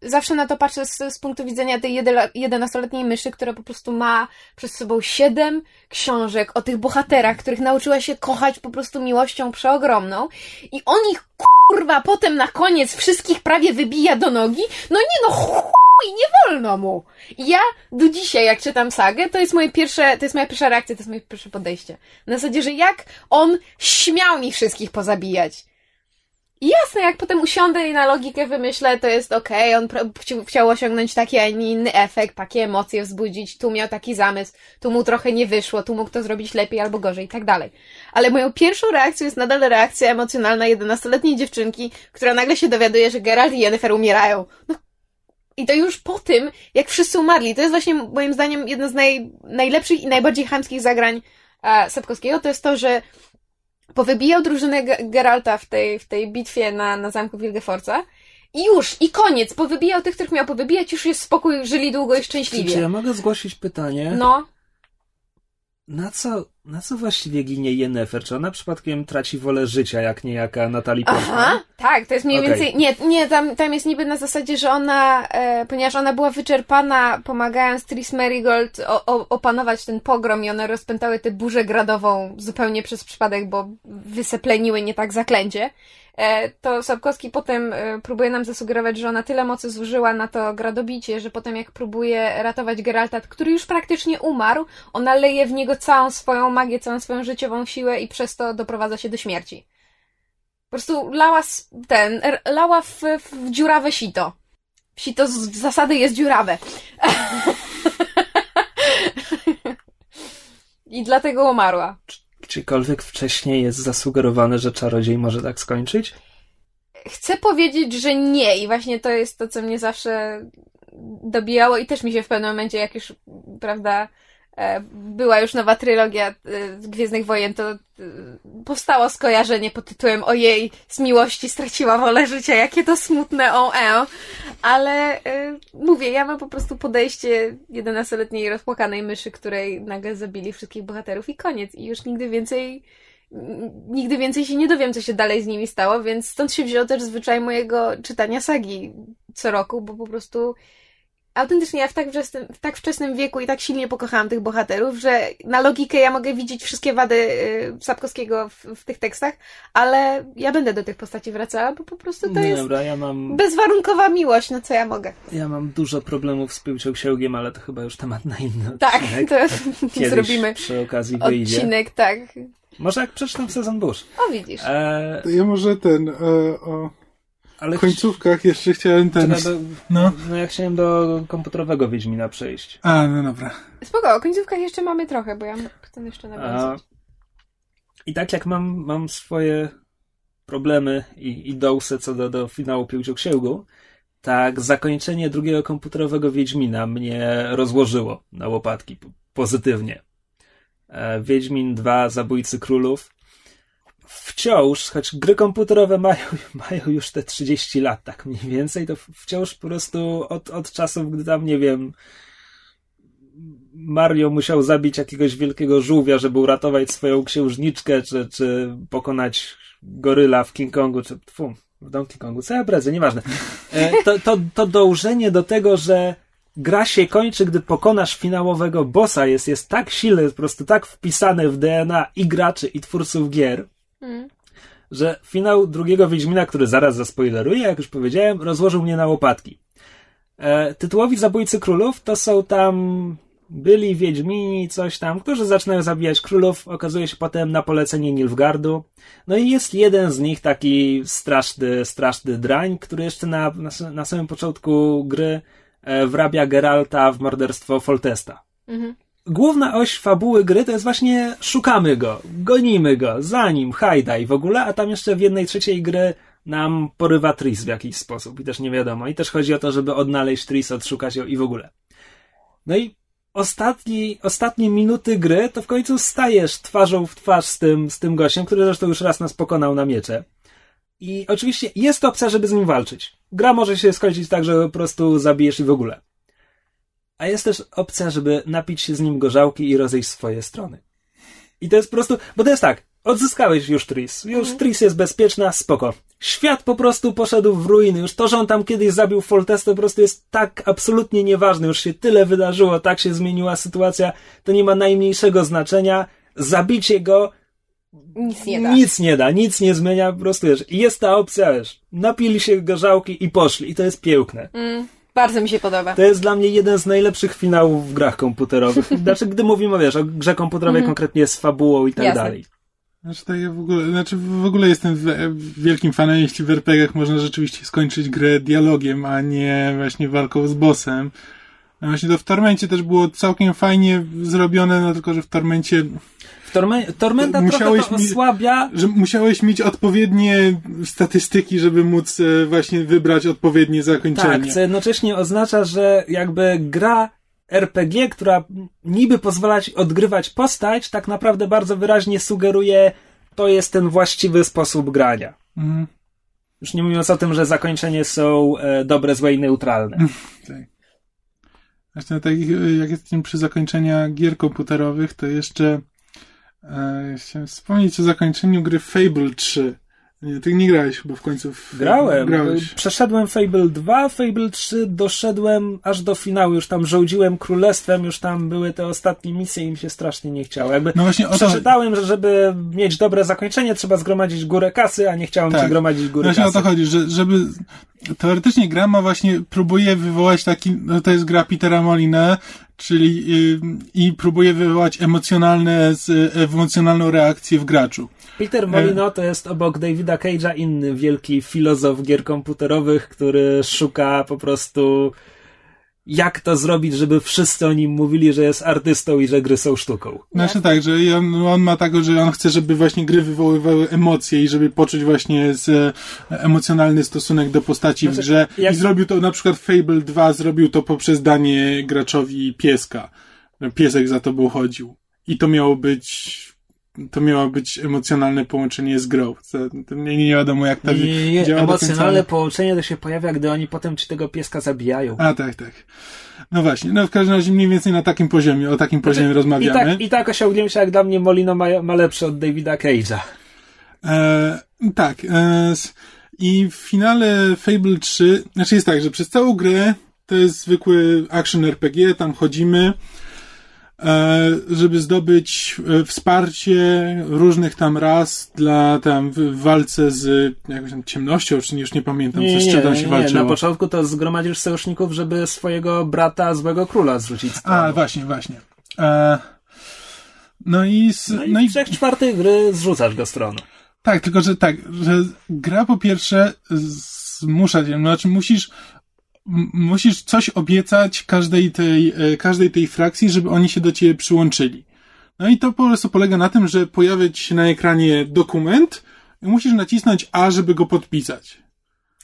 zawsze na to patrzę z, z punktu widzenia tej jedela- 11-letniej myszy, która po prostu ma przed sobą siedem książek o tych bohaterach, których nauczyła się kochać po prostu miłością przeogromną. I on ich kurwa potem na koniec wszystkich prawie wybija do nogi. No nie no, chuj, nie wolno mu. I ja do dzisiaj, jak czytam sagę, to jest moje pierwsze, to jest moja pierwsza reakcja, to jest moje pierwsze podejście. Na zasadzie, że jak on śmiał mi wszystkich pozabijać. I jasne, jak potem usiądę i na logikę wymyślę, to jest okej, on pro- chci- chciał osiągnąć taki, a nie inny efekt, takie emocje wzbudzić, tu miał taki zamysł, tu mu trochę nie wyszło, tu mógł to zrobić lepiej albo gorzej i tak dalej. Ale moją pierwszą reakcją jest nadal reakcja emocjonalna 11-letniej dziewczynki, która nagle się dowiaduje, że Geralt i Yennefer umierają. No, i to już po tym, jak wszyscy umarli. To jest właśnie moim zdaniem jedno z naj, najlepszych i najbardziej chamskich zagrań e, Sapkowskiego. To jest to, że powybijał drużynę Ge- Geralta w tej, w tej bitwie na, na zamku Wilgefortza i już, i koniec. Powybijał tych, których miał powybijać, już jest spokój, żyli długo i Czy, czy szczęśliwie. ja mogę zgłosić pytanie? No, Na co, na co właściwie ginie Yennefer? Czy ona przypadkiem traci wolę życia, jak niejaka Natalie Portman? Aha, tak, to jest mniej Okej. więcej. Nie, nie, tam, tam jest niby na zasadzie, że ona, e, ponieważ ona była wyczerpana, pomagając Tris Marigold o, o, opanować ten pogrom i one rozpętały tę burzę gradową zupełnie przez przypadek, bo wysepleniły nie tak zaklęcie. E, to Sapkowski potem e, próbuje nam zasugerować, że ona tyle mocy zużyła na to gradobicie, że potem jak próbuje ratować Geralta, który już praktycznie umarł, ona leje w niego całą swoją magię, całą swoją życiową siłę i przez to doprowadza się do śmierci. Po prostu lała ten, lała w, w dziurawe sito. Sito z zasady jest dziurawe. I dlatego umarła. Czykolwiek wcześniej jest zasugerowane, że czarodziej może tak skończyć? Chcę powiedzieć, że nie i właśnie to jest to, co mnie zawsze dobijało i też mi się w pewnym momencie, jak już, prawda, była już nowa trylogia e, Gwiezdnych Wojen, to e, powstało skojarzenie pod tytułem Ojej, z miłości straciła wolę życia, jakie to smutne o e. Ale e, mówię, ja mam po prostu podejście 11-letniej rozpłakanej myszy, której nagle zabili wszystkich bohaterów i koniec. I już nigdy więcej nigdy więcej się nie dowiem, co się dalej z nimi stało, więc stąd się wziął też zwyczaj mojego czytania sagi co roku, bo po prostu autentycznie ja w tak, wczesnym, w tak wczesnym wieku i tak silnie pokochałam tych bohaterów, że na logikę ja mogę widzieć wszystkie wady y, Sapkowskiego w, w tych tekstach, ale ja będę do tych postaci wracała, bo po prostu to Nie, jest Dobra, ja mam, bezwarunkowa miłość, no co ja mogę. ja mam dużo problemów z pyłcią księgiem, ale to chyba już temat na inny Tak, odcinek. to Kiedyś zrobimy przy okazji wyjdzie. odcinek, tak. Może jak przeczytam sezon Bush. O, widzisz. E, To ja może ten, e, o ale końcówkach jeszcze chciałem ten... Do, No. no ja chciałem do komputerowego Wiedźmina przejść. A, no dobra. Spoko, o końcówkach jeszcze mamy trochę, bo ja chcę jeszcze A, nawiązać. I tak jak mam, mam swoje problemy i, i dołse co do, do finału Piłcioksięgu, tak zakończenie drugiego komputerowego Wiedźmina mnie rozłożyło na łopatki po- pozytywnie. E, Wiedźmin 2 Zabójcy Królów wciąż, choć gry komputerowe mają, mają już te 30 lat, tak mniej więcej, to wciąż po prostu od, od czasów, gdy tam, nie wiem, Mario musiał zabić jakiegoś wielkiego żółwia, żeby uratować swoją księżniczkę, czy, czy pokonać goryla w King Kongu, czy fu, w Donkey Kongu, co ja bredzę, nieważne. E, To, to, to dążenie do tego, że gra się kończy, gdy pokonasz finałowego bossa, jest, jest tak silne, jest po prostu tak wpisane w DNA i graczy, i twórców gier, Mm. że finał drugiego Wiedźmina, który zaraz zaspoileruję, jak już powiedziałem, rozłożył mnie na łopatki. E, tytułowi Zabójcy Królów to są tam byli Wiedźmini, coś tam, którzy zaczynają zabijać królów, okazuje się potem na polecenie Nilfgardu. No i jest jeden z nich taki straszny, straszny drań, który jeszcze na, na, na samym początku gry e, wrabia Geralta w morderstwo Foltesta Mhm. Główna oś fabuły gry to jest właśnie szukamy go, gonimy go, za nim, hajda i w ogóle, a tam jeszcze w jednej trzeciej gry nam porywa Tris w jakiś sposób i też nie wiadomo. I też chodzi o to, żeby odnaleźć Tris, odszukać ją i w ogóle. No i ostatni, ostatnie minuty gry to w końcu stajesz twarzą w twarz z tym, z tym gościem, który zresztą już raz nas pokonał na miecze. I oczywiście jest opcja, żeby z nim walczyć. Gra może się skończyć tak, że po prostu zabijesz i w ogóle. A jest też opcja, żeby napić się z nim gorzałki i rozejść swoje strony. I to jest po prostu, bo to jest tak, odzyskałeś już Tris, już Tris jest bezpieczna, spoko. Świat po prostu poszedł w ruiny, już to, że on tam kiedyś zabił Foltest, to po prostu jest tak absolutnie nieważne, już się tyle wydarzyło, tak się zmieniła sytuacja, to nie ma najmniejszego znaczenia. Zabicie go Nic nie da. nic nie da, nic nie zmienia, po prostu wiesz, jest ta opcja, wiesz, napili się gorzałki i poszli, i to jest piękne. Mm, bardzo mi się podoba. To jest dla mnie jeden z najlepszych finałów w grach komputerowych. Znaczy, gdy mówimy, wiesz, o grze komputerowej konkretnie z fabułą i tak Jasne. dalej. Znaczy tak ja w ogóle, znaczy w ogóle jestem w- wielkim fanem, jeśli w RPG-ach można rzeczywiście skończyć grę dialogiem, a nie właśnie walką z bossem. A właśnie to w Tormencie też było całkiem fajnie zrobione, no tylko, że w Tormencie, Torme Tormenta Musiałeś trochę to mi- osłabia. że musiałeś mieć odpowiednie statystyki, żeby móc e, właśnie wybrać odpowiednie zakończenie. Tak, co jednocześnie oznacza, że jakby gra RPG, która niby pozwala ci odgrywać postać, tak naprawdę bardzo wyraźnie sugeruje, to jest ten właściwy sposób grania. Mhm. Już nie mówiąc o tym, że zakończenia są e, dobre, złe i neutralne. Tak. Zresztą tak, jak jestem przy zakończenia gier komputerowych, to jeszcze e, chciałem wspomnieć o zakończeniu gry Fable 3. Nie, ty nie grałeś chyba w końcu w Grałem. Grałeś. Przeszedłem Fable 2, Fable 3, doszedłem aż do finału, już tam żołdziłem królestwem, już tam były te ostatnie misje i mi się strasznie nie chciało. Jakby No właśnie o to, przeczytałem, że żeby mieć dobre zakończenie, trzeba zgromadzić górę kasy, a nie chciałem Tak. gromadzić góry właśnie o kasy. to chodzi, że żeby teoretycznie gra ma właśnie, próbuje wywołać taki, no to jest gra Petera Molina, czyli y, i próbuje wywołać emocjonalne, emocjonalną reakcję w graczu. Peter Molino to jest obok Davida Cage'a inny wielki filozof gier komputerowych, który szuka po prostu jak to zrobić, żeby wszyscy o nim mówili, że jest artystą i że gry są sztuką. Znaczy tak, że on, on ma tak, że on chce, żeby właśnie gry wywoływały emocje i żeby poczuć właśnie z, e, emocjonalny stosunek do postaci w Znaczy, grze. jak- I zrobił to na przykład Fable 2 zrobił to poprzez danie graczowi pieska. Piesek za tobą chodził. I to miało być to miało być emocjonalne połączenie z grą. To, to nie, nie wiadomo jak to I nie, działa emocjonalne połączenie to się pojawia, gdy oni potem ci tego pieska zabijają. A tak, tak. No właśnie, no w każdym razie mniej więcej na takim poziomie, o takim poziomie I rozmawiamy. tak, I tak osiągnięcia jak dla mnie Molino ma, ma lepsze od Davida Cage'a. E, tak. E, I w finale Fable 3, znaczy jest tak, że przez całą grę to jest zwykły action RPG, tam chodzimy, żeby zdobyć e, wsparcie różnych tam ras dla tam w walce z jakąś tam ciemnością, czy już nie pamiętam, Nie, co z nie, czym tam się nie. walczyło. Na początku to zgromadzisz sojuszników, żeby swojego brata, złego króla zrzucić z A, właśnie, właśnie. E, no i, s- No i, no i trzech czwartych gry zrzucasz go z tronu. Tak, tylko że tak, że gra po pierwsze zmusza cię, znaczy musisz musisz coś obiecać każdej tej, e, każdej tej frakcji, żeby oni się do ciebie przyłączyli. No i to po prostu polega na tym, że pojawia ci się na ekranie dokument i musisz nacisnąć A, żeby go podpisać.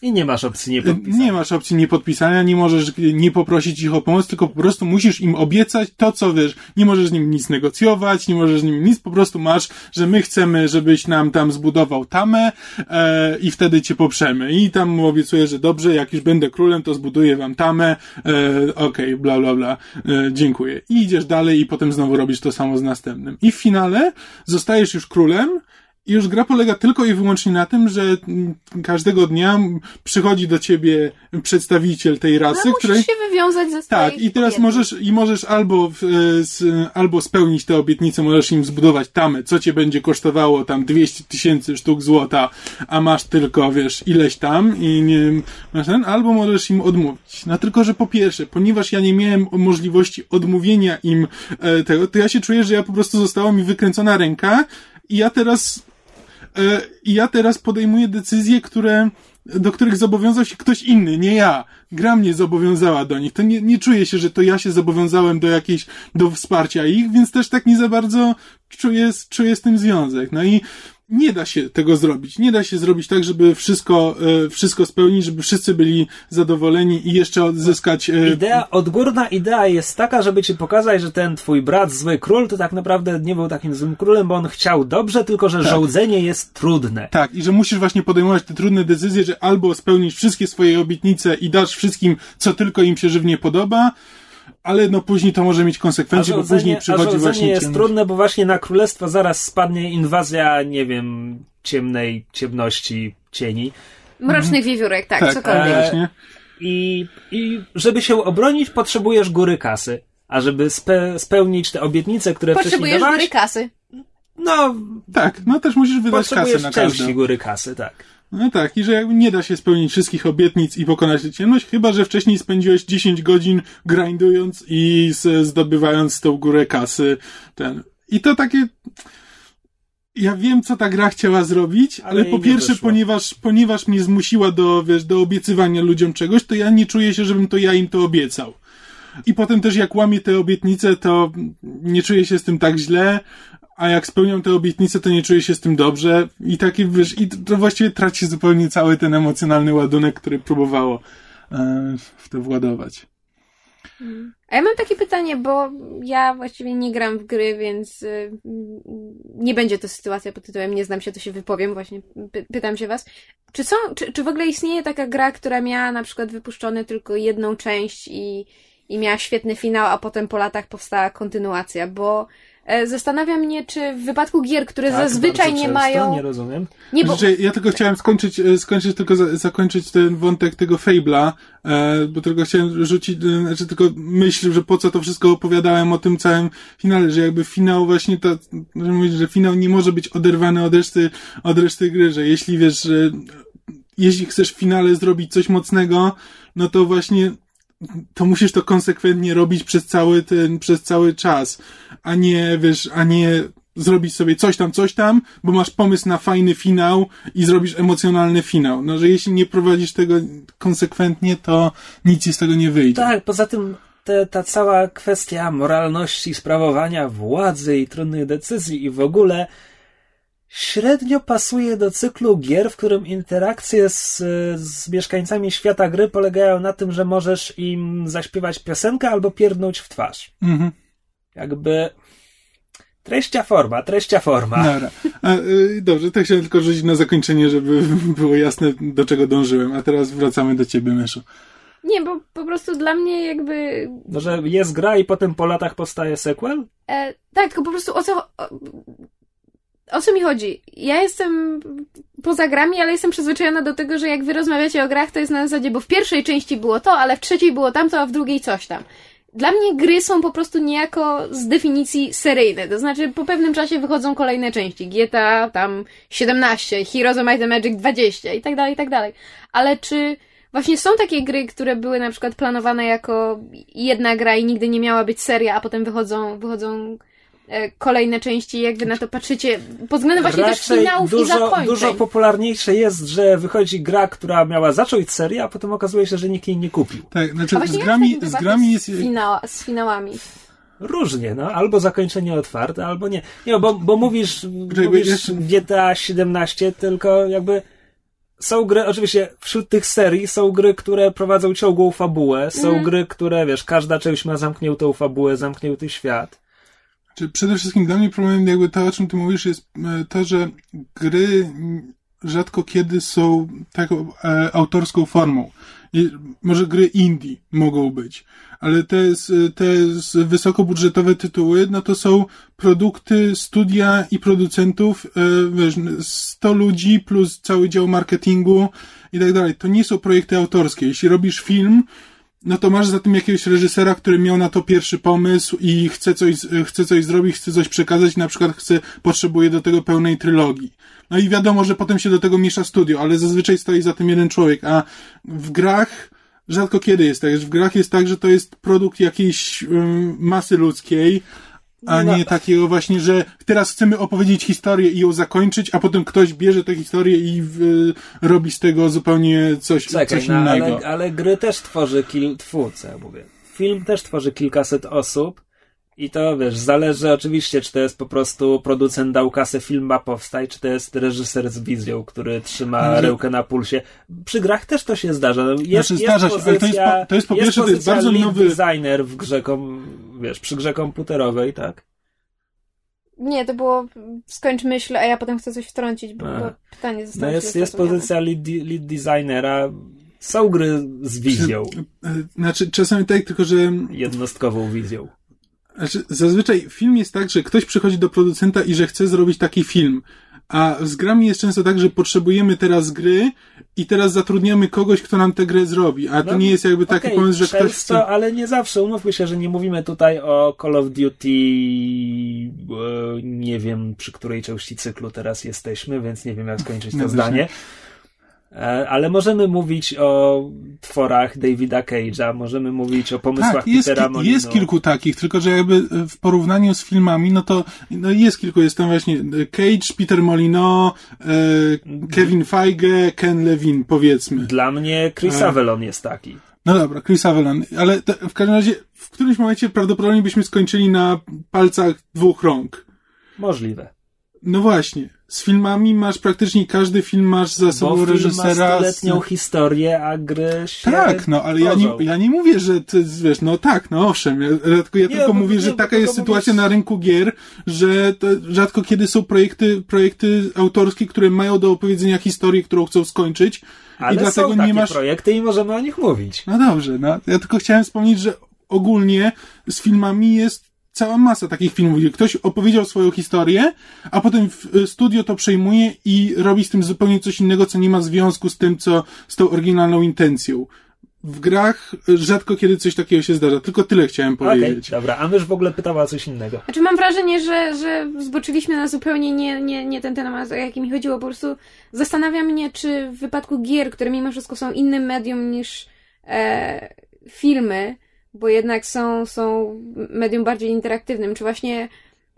I nie masz opcji nie podpisać. Nie masz opcji niepodpisania, nie możesz nie poprosić ich o pomoc, tylko po prostu musisz im obiecać to, co wiesz. Nie możesz z nim nic negocjować, nie możesz z nim nic, po prostu masz, że my chcemy, żebyś nam tam zbudował tamę e, i wtedy cię poprzemy. I tam mu obiecuję, że dobrze, jak już będę królem, to zbuduję wam tamę, e, okej, bla, bla, bla, e, dziękuję. I idziesz dalej i potem znowu robisz to samo z następnym. I w finale zostajesz już królem, i już gra polega tylko i wyłącznie na tym, że każdego dnia przychodzi do ciebie przedstawiciel tej rasy, musisz której. się wywiązać ze swojej Tak, i teraz obietnic. możesz, i możesz albo, e, albo spełnić tę obietnicę, możesz im zbudować tamę, co cię będzie kosztowało tam 200 tysięcy sztuk złota, a masz tylko, wiesz, ileś tam i nie masz ten, albo możesz im odmówić. No tylko, że po pierwsze, ponieważ ja nie miałem możliwości odmówienia im e, tego, to ja się czuję, że ja po prostu została mi wykręcona ręka i ja teraz I ja teraz podejmuję decyzje, które, do których zobowiązał się ktoś inny, nie ja. Gra mnie zobowiązała do nich. To nie, nie czuję się, że to ja się zobowiązałem do jakiejś, do wsparcia ich, więc też tak nie za bardzo czuję, czuję z tym związek. No i nie da się tego zrobić. Nie da się zrobić tak, żeby wszystko, e, wszystko spełnić, żeby wszyscy byli zadowoleni i jeszcze odzyskać. e, Idea, odgórna idea jest taka, żeby ci pokazać, że ten twój brat, zły król, to tak naprawdę nie był takim złym królem, bo on chciał dobrze, tylko że rządzenie jest trudne. Tak, i że musisz właśnie podejmować te trudne decyzje, że albo spełnisz wszystkie swoje obietnice i dasz wszystkim, co tylko im się żywnie podoba, ale no później to może mieć konsekwencje, bo później przychodzi właśnie jest ciemność. trudne, bo właśnie na królestwo zaraz spadnie inwazja, nie wiem, ciemnej ciemności, cieni. Mrocznych wiewiórek, tak, Tak, cokolwiek. e, właśnie. I, I żeby się obronić, potrzebujesz góry kasy. A żeby spe, spełnić te obietnice, które wcześniej Potrzebujesz góry kasy. no, Tak, no też musisz wydać kasę potrzebujesz na części każdą. góry kasy, tak. No tak, i że jakby nie da się spełnić wszystkich obietnic i pokonać tę ciemność, chyba że wcześniej spędziłeś 10 godzin grindując i z, zdobywając tą górę kasy. Ten. I to takie. Ja wiem, co ta gra chciała zrobić, ale, Ale po pierwsze, wyszło. ponieważ, ponieważ mnie zmusiła do, wiesz, do obiecywania ludziom czegoś, to ja nie czuję się, żebym to ja im to obiecał. I potem też jak łamię te obietnice, to nie czuję się z tym tak źle, a jak spełniam te obietnice, to nie czuję się z tym dobrze. I taki, wiesz, i to właściwie traci zupełnie cały ten emocjonalny ładunek, który próbowało e, w to władować. A ja mam takie pytanie, bo ja właściwie nie gram w gry, więc y, nie będzie to sytuacja pod tytułem nie znam się, to się wypowiem, właśnie py pytam się was. Czy są, czy, czy w ogóle istnieje taka gra, która miała na przykład wypuszczone tylko jedną część i, i miała świetny finał, a potem po latach powstała kontynuacja, bo zastanawia mnie, czy w wypadku gier, które Tak, zazwyczaj nie często, mają... Nie rozumiem. Nie, bo... Znaczy, ja tylko chciałem skończyć, e, skończyć tylko za, zakończyć ten wątek tego Fable'a, e, bo tylko chciałem rzucić, e, znaczy tylko myśl, że po co to wszystko opowiadałem o tym całym finale, że jakby finał właśnie to, że mówić, że finał nie może być oderwany od reszty, od reszty gry, że jeśli wiesz, że jeśli chcesz w finale zrobić coś mocnego, no to właśnie to musisz to konsekwentnie robić przez cały ten, przez cały czas, a nie, wiesz, a nie zrobić sobie coś tam, coś tam, bo masz pomysł na fajny finał i zrobisz emocjonalny finał. No, że jeśli nie prowadzisz tego konsekwentnie, to nic ci z tego nie wyjdzie. Tak, poza tym te, ta cała kwestia moralności, sprawowania władzy i trudnych decyzji i w ogóle średnio pasuje do cyklu gier, w którym interakcje z, z mieszkańcami świata gry polegają na tym, że możesz im zaśpiewać piosenkę albo pierdnąć w twarz. Mhm. Jakby Treścia forma, treścia forma. Dobra. A, y, dobrze, to chciałem tylko rzucić na zakończenie, żeby było jasne, do czego dążyłem. A teraz wracamy do ciebie, Myszu. Nie, bo po prostu dla mnie jakby... No, że jest gra i potem po latach powstaje sequel? E, tak, tylko po prostu o co... O, o co mi chodzi? Ja jestem poza grami, ale jestem przyzwyczajona do tego, że jak wy rozmawiacie o grach, to jest na zasadzie, bo w pierwszej części było to, ale w trzeciej było tamto, a w drugiej coś tam. Dla mnie gry są po prostu niejako z definicji seryjne, to znaczy po pewnym czasie wychodzą kolejne części. GTA tam 17, Heroes of Might and Magic 20 i tak dalej, i tak dalej. Ale czy właśnie są takie gry, które były na przykład planowane jako jedna gra i nigdy nie miała być seria, a potem wychodzą, wychodzą kolejne części, jak wy na to patrzycie, pod względem właśnie też Raczej finałów i dużo, zakończeń. dużo popularniejsze jest, że wychodzi gra, która miała zacząć serię, a potem okazuje się, że nikt jej nie kupił. Tak, znaczy z jak grami, z grami jest... z, finała, z finałami. Różnie, no. Albo zakończenie otwarte, albo nie. Nie, bo, bo mówisz, mówisz jeszcze- GTA 17, tylko jakby są gry, oczywiście wśród tych serii są gry, które prowadzą ciągłą fabułę, są Mhm. gry, które, wiesz, każda część ma zamkniętą fabułę, zamknięty świat. Czy przede wszystkim dla mnie problemem jakby to, o czym ty mówisz, jest e, to, że gry rzadko kiedy są taką e, autorską formą. I może gry indie mogą być, ale te, te wysokobudżetowe tytuły, no to są produkty studia i producentów, e, wiesz, 100 ludzi plus cały dział marketingu i tak dalej. To nie są projekty autorskie. Jeśli robisz film, no to masz za tym jakiegoś reżysera, który miał na to pierwszy pomysł i chce coś, chce coś zrobić, chce coś przekazać, na przykład chce, potrzebuje do tego pełnej trylogii. No i wiadomo, że potem się do tego miesza studio, ale zazwyczaj stoi za tym jeden człowiek, a w grach rzadko kiedy jest tak. W grach jest tak, że to jest produkt jakiejś masy ludzkiej, a No. nie takiego właśnie, że teraz chcemy opowiedzieć historię i ją zakończyć, a potem ktoś bierze tę historię i w, robi z tego zupełnie coś, Czekaj, coś no, innego. ale, ale gry też tworzy kil... Tfu, co ja mówię. Film też tworzy kilkaset osób i to, wiesz, zależy oczywiście, czy to jest po prostu producent dał kasę, film ma powstać, czy to jest reżyser z wizją, który trzyma Ale- rękę na pulsie. Przy grach też to się zdarza. No, Jest, Znaczy, zdarza się, ale to jest po- to jest po pierwsze, to jest bardzo lead nowy- designer w grze, kom... wiesz, przy grze komputerowej, tak? Nie, to było skończ myśl, a ja potem chcę coś wtrącić, bo, bo pytanie No zostało jest, źle jest zrozumiane. pozycja lead, lead designera. Są gry z wizją, Znaczy, czasami tak, tylko że jednostkową wizją. Znaczy, zazwyczaj film jest tak, że ktoś przychodzi do producenta i że chce zrobić taki film. A z grami jest często tak, że potrzebujemy teraz gry i teraz zatrudniamy kogoś, kto nam tę grę zrobi. A to No, nie jest jakby taki Okej, pomysł, że często, ktoś chce. ale nie zawsze. Umówmy się, że nie mówimy tutaj o Call of Duty, nie wiem przy której części cyklu teraz jesteśmy, więc nie wiem jak skończyć to No, zdanie. Ale możemy mówić o tworach Davida Cage'a, możemy mówić o pomysłach Tak, jest, Petera Molino. jest kilku takich, tylko że jakby w porównaniu z filmami, no to no jest kilku. Jest tam właśnie e, Cage, Peter Molino, e, Kevin Feige, Ken Levine, powiedzmy. Dla mnie Chris E. Avellon jest taki. No dobra, Chris Avellan, ale to, w każdym razie w którymś momencie prawdopodobnie byśmy skończyli na palcach dwóch rąk. Możliwe. No właśnie. Z filmami masz praktycznie każdy film masz za Bo sobą film ma reżysera. stuletnią historię, a gry się Tak, no ale ja nie, ja nie mówię, że jest, wiesz, no tak, no owszem, ja, ja tylko, ja Nie, tylko bo- mówię, nie, że bo taka jest sytuacja mówisz- na rynku gier, że to rzadko kiedy są projekty, projekty autorskie, które mają do opowiedzenia historię, którą chcą skończyć Ale i dlatego są takie nie masz... projekty i możemy o nich mówić. No dobrze, no ja tylko chciałem wspomnieć, że ogólnie z filmami jest cała masa takich filmów, gdzie ktoś opowiedział swoją historię, a potem w- y, studio to przejmuje i robi z tym zupełnie coś innego, co nie ma związku z tym, co z tą oryginalną intencją. W grach y, rzadko kiedy coś takiego się zdarza, tylko tyle chciałem powiedzieć. dobra, a mysz w ogóle pytała o coś innego. Znaczy mam wrażenie, że, że zboczyliśmy na zupełnie nie, nie, nie ten temat, o jaki mi chodziło. Po prostu zastanawia mnie, czy w wypadku gier, które mimo wszystko są innym medium niż e, filmy, bo jednak są, są medium bardziej interaktywnym, czy właśnie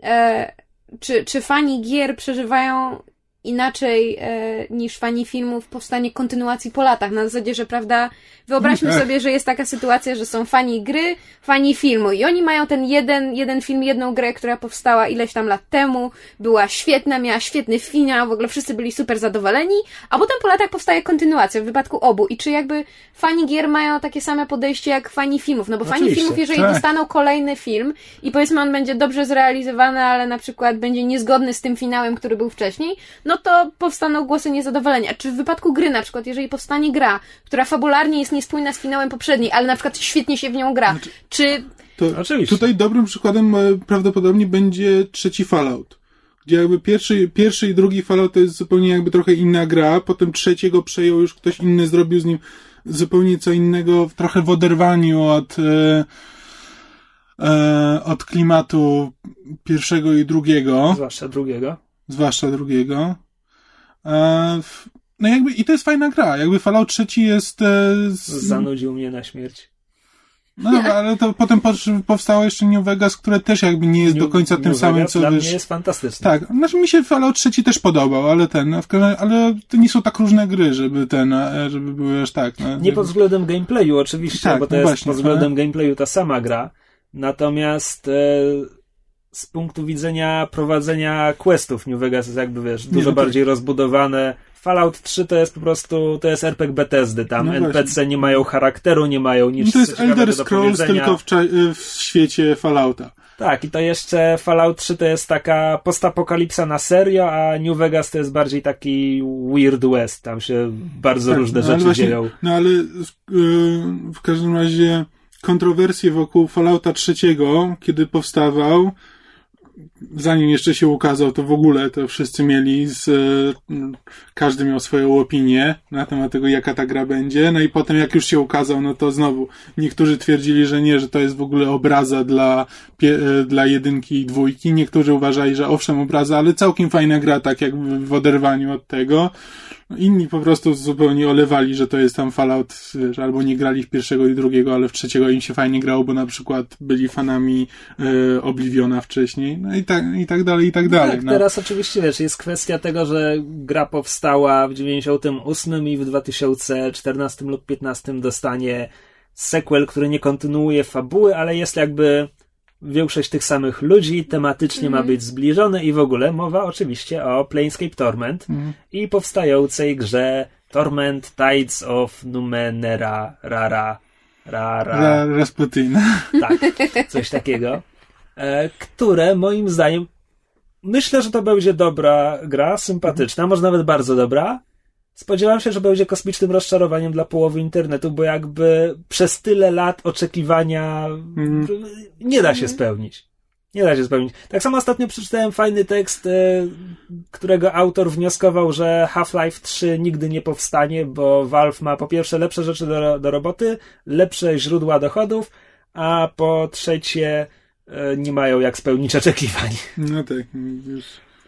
e, czy, czy fani gier przeżywają inaczej e, niż fani filmów powstanie kontynuacji po latach. Na zasadzie, że prawda, wyobraźmy sobie, że jest taka sytuacja, że są fani gry, fani filmu i oni mają ten jeden, jeden film, jedną grę, która powstała ileś tam lat temu, była świetna, miała świetny finał, w ogóle wszyscy byli super zadowoleni, a potem po latach powstaje kontynuacja w wypadku obu. I czy jakby fani gier mają takie same podejście jak fani filmów? No bo fani Oczywiście, filmów, jeżeli tak. dostaną kolejny film i powiedzmy on będzie dobrze zrealizowany, ale na przykład będzie niezgodny z tym finałem, który był wcześniej, no to powstaną głosy niezadowolenia. Czy w wypadku gry na przykład, jeżeli powstanie gra, która fabularnie jest niespójna z finałem poprzedniej, ale na przykład świetnie się w nią gra, czy To Oczywiście. Tutaj dobrym przykładem e, prawdopodobnie będzie trzeci Fallout. Gdzie jakby pierwszy, pierwszy i drugi Fallout to jest zupełnie jakby trochę inna gra, potem trzeciego przejął już ktoś inny, zrobił z nim zupełnie co innego, trochę w oderwaniu od, e, e, od klimatu pierwszego i drugiego, Zwłaszcza drugiego. zwłaszcza drugiego. E, w- no jakby, i to jest fajna gra, jakby Fallout trzeci jest e, z, Zanudził mnie na śmierć. No dobra, ale to potem po- powstało jeszcze New Vegas, które też jakby nie jest do końca tym New samym, Vegas co dla wiesz. mnie jest fantastyczny. Tak, znaczy mi się Fallout 3 też podobał, ale ten, no, ale to nie są tak różne gry, żeby ten, e, żeby były aż tak. No, Nie pod względem gameplayu oczywiście, Tak, bo to no jest właśnie, pod względem gameplayu ta sama gra. Natomiast e, z punktu widzenia prowadzenia questów New Vegas jest jakby, wiesz, dużo no tak. bardziej rozbudowane. Fallout 3 to jest po prostu, to jest RPG Bethesdy, tam No NPC nie mają charakteru, nie mają nic No to jest Elder Scrolls tylko w, w świecie Fallouta. Tak, i to jeszcze Fallout 3 to jest taka postapokalipsa na serio, a New Vegas to jest bardziej taki Weird West. Tam się bardzo Tak, różne no, rzeczy właśnie- dzieją. No ale y, w każdym razie kontrowersje wokół Fallouta trzeciego, kiedy powstawał, zanim jeszcze się ukazał, to w ogóle to wszyscy mieli z, y, każdy miał swoją opinię na temat tego, jaka ta gra będzie. No i potem jak już się ukazał, no to znowu niektórzy twierdzili, że nie, że to jest w ogóle obraza dla, y, dla jedynki i dwójki. Niektórzy uważali, że owszem obraza, ale całkiem fajna gra, tak jak w oderwaniu od tego. Inni po prostu zupełnie olewali, że to jest tam Fallout, wiesz, albo nie grali w pierwszego i drugiego, ale w trzeciego im się fajnie grało, bo na przykład byli fanami e, Obliviona wcześniej, no i tak, i tak dalej, i tak dalej. tak, no. teraz oczywiście wiesz, jest kwestia tego, że gra powstała w 98 i w 2014 lub 15 dostanie sequel, który nie kontynuuje fabuły, ale jest jakby większość tych samych ludzi, tematycznie ma być zbliżony i w ogóle mowa oczywiście o Planescape Torment i powstającej grze Torment Tides of Numenera Rara Rara Ra, Rasputin. tak, coś takiego, e, które moim zdaniem myślę, że to będzie dobra gra, sympatyczna, może nawet bardzo dobra. Spodziewam się, że będzie kosmicznym rozczarowaniem dla połowy internetu, bo jakby przez tyle lat oczekiwania Mhm. nie da się spełnić. Nie da się spełnić. Tak samo ostatnio przeczytałem fajny tekst, e, którego autor wnioskował, że Half-Life 3 nigdy nie powstanie, bo Valve ma po pierwsze lepsze rzeczy do, do roboty, lepsze źródła dochodów, a po trzecie e, nie mają jak spełnić oczekiwań. No tak, już.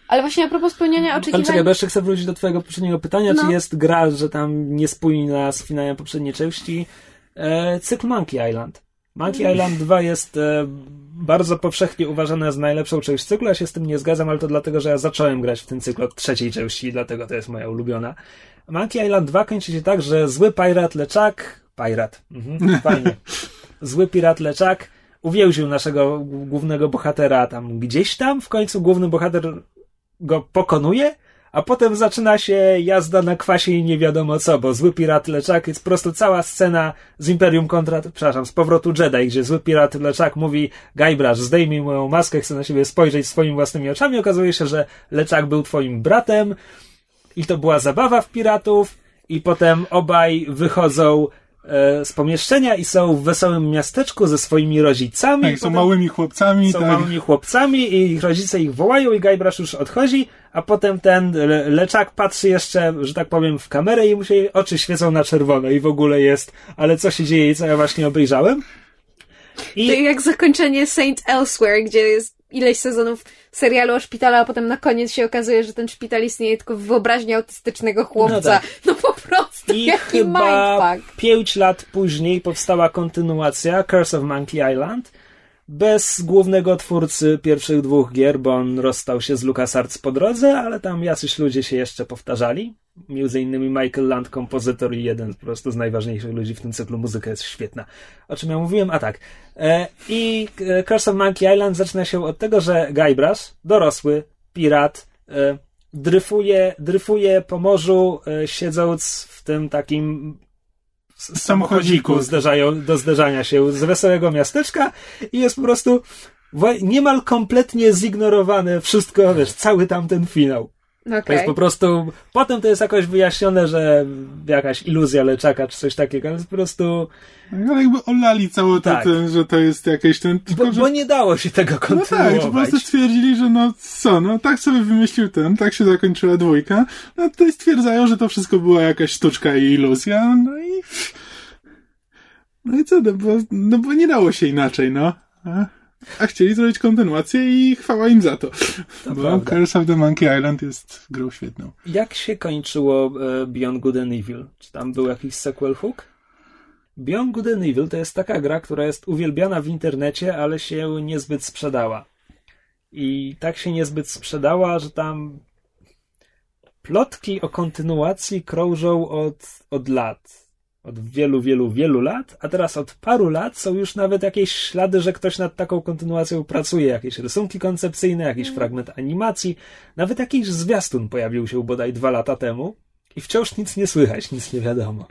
Ale właśnie a propos spełniania Ale oczekiwań... czekaj, bo jeszcze chcę wrócić do twojego poprzedniego pytania, No. czy jest gra, że tam niespójna z finałem poprzedniej części. E, cykl Monkey Island. Monkey Island 2 jest e, bardzo powszechnie uważane za najlepszą część cyklu. Ja się z tym nie zgadzam, ale to dlatego, że ja zacząłem grać w ten cykl od trzeciej części, dlatego to jest moja ulubiona. Monkey Island 2 kończy się tak, że zły pirat leczak. Pirat. Mhm, fajnie. Zły pirat leczak uwięził naszego głównego bohatera tam gdzieś tam. W końcu główny bohater go pokonuje, a potem zaczyna się jazda na kwasie i nie wiadomo co, bo zły pirat leczak jest po prostu cała scena z Imperium kontra, przepraszam, z powrotu Jedi, gdzie zły pirat leczak mówi Gajbrasz, zdejmij moją maskę, chcę na siebie spojrzeć swoimi własnymi oczami. Okazuje się, że leczak był twoim bratem i to była zabawa w piratów i potem obaj wychodzą z pomieszczenia i są w wesołym miasteczku ze swoimi rodzicami. Tak, są małymi chłopcami, są tak. małymi chłopcami i ich rodzice ich wołają i Gajbrasz już odchodzi, a potem ten le- leczak patrzy jeszcze, że tak powiem, w kamerę i mu się oczy świecą na czerwono i w ogóle jest, ale co się dzieje i co ja właśnie obejrzałem? To I jak zakończenie Saint Elsewhere, gdzie jest ileś sezonów serialu o szpitalu, a potem na koniec się okazuje, że ten szpital istnieje tylko w wyobraźni autystycznego chłopca. No tak. No po prostu, I chyba mindfuck. pięć lat później powstała kontynuacja Curse of Monkey Island, bez głównego twórcy pierwszych dwóch gier, bo on rozstał się z LucasArts po drodze, ale tam jacyś ludzie się jeszcze powtarzali. Między innymi Michael Land, kompozytor i jeden po prostu z najważniejszych ludzi w tym cyklu. Muzyka jest świetna. O czym ja mówiłem? A tak. E, I e, Curse of Monkey Island zaczyna się od tego, że Guybrush, dorosły, pirat, e, dryfuje, dryfuje po morzu, e, siedząc w tym takim samochodziku zderzają, do zderzania się z wesołego miasteczka i jest po prostu niemal kompletnie zignorowany wszystko, wiesz, cały tamten finał. To Okej. jest po prostu, potem to jest jakoś wyjaśnione, że jakaś iluzja leczaka czy coś takiego, ale jest po prostu, Ale jakby olali cało to, Tak. ten, że to jest jakieś ten... Tylko, bo, że... bo nie dało się tego No kontynuować. tak, że po prostu stwierdzili, że no co, no tak sobie wymyślił ten, tak się zakończyła dwójka, no to stwierdzają, że to wszystko była jakaś sztuczka i iluzja, no i... No i co, no bo, no bo nie dało się inaczej, no. A, a chcieli zrobić kontynuację i chwała im za to. To bo prawda. Curse of the Monkey Island jest grą świetną. Jak się kończyło e, Beyond Good and Evil? Czy tam był jakiś sequel hook? Beyond Good and Evil to jest taka gra, która jest uwielbiana w internecie, ale się niezbyt sprzedała. I tak się niezbyt sprzedała, że tam plotki o kontynuacji krążą od, od lat. Od wielu, wielu, wielu lat, a teraz od paru lat są już nawet jakieś ślady, że ktoś nad taką kontynuacją pracuje. Jakieś rysunki koncepcyjne, jakiś fragment animacji, nawet jakiś zwiastun pojawił się bodaj dwa lata temu i wciąż nic nie słychać, nic nie wiadomo.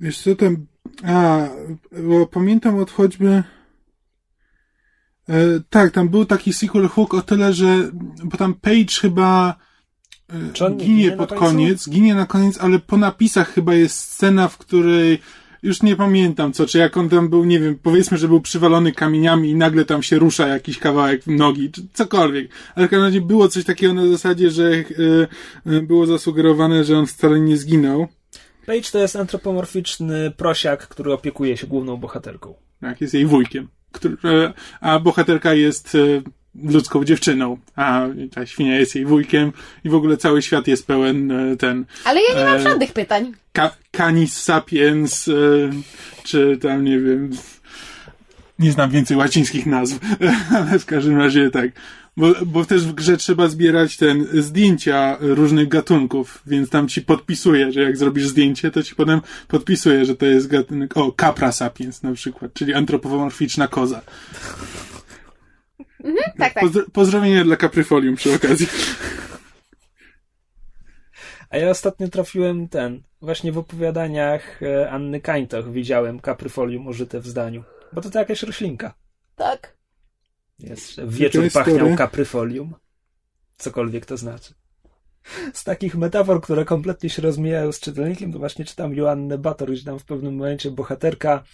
Wiesz co tam... A, bo pamiętam od choćby... E, tak, tam był taki sequel hook o tyle, że... Bo tam Page chyba e, Czy on nie ginie pod końcu? koniec, ginie na koniec, ale po napisach chyba jest scena, w której już nie pamiętam co, czy jak on tam był, nie wiem, powiedzmy, że był przywalony kamieniami i nagle tam się rusza jakiś kawałek nogi, czy cokolwiek. Ale w każdym razie było coś takiego na zasadzie, że e, było zasugerowane, że on wcale nie zginął. Page to jest antropomorficzny prosiak, który opiekuje się główną bohaterką. Tak, jest jej wujkiem. Który, e, a bohaterka jest ludzką dziewczyną, a ta świnia jest jej wujkiem i w ogóle cały świat jest pełen e, ten Ale ja nie mam E, żadnych pytań. ka, canis sapiens, e, czy tam nie wiem, nie znam więcej łacińskich nazw, ale w każdym razie tak. Bo, bo też w grze trzeba zbierać ten zdjęcia różnych gatunków, więc tam ci podpisuje, że jak zrobisz zdjęcie, to ci potem podpisuje, że to jest gatunek, o, capra sapiens na przykład, czyli antropomorficzna koza. Tak, tak. Pozdro- pozdrowienia dla Capryfolium przy okazji. A ja ostatnio trafiłem ten, właśnie w opowiadaniach e, Anny Kańtoch widziałem kapryfolium użyte w zdaniu. Bo to, to jakaś roślinka. Tak. Jest, że wieczór jest pachniał kapryfolium. Cokolwiek to znaczy. Z takich metafor, które kompletnie się rozmijają z czytelnikiem, to właśnie czytam Joannę Bator, gdzie tam w pewnym momencie bohaterka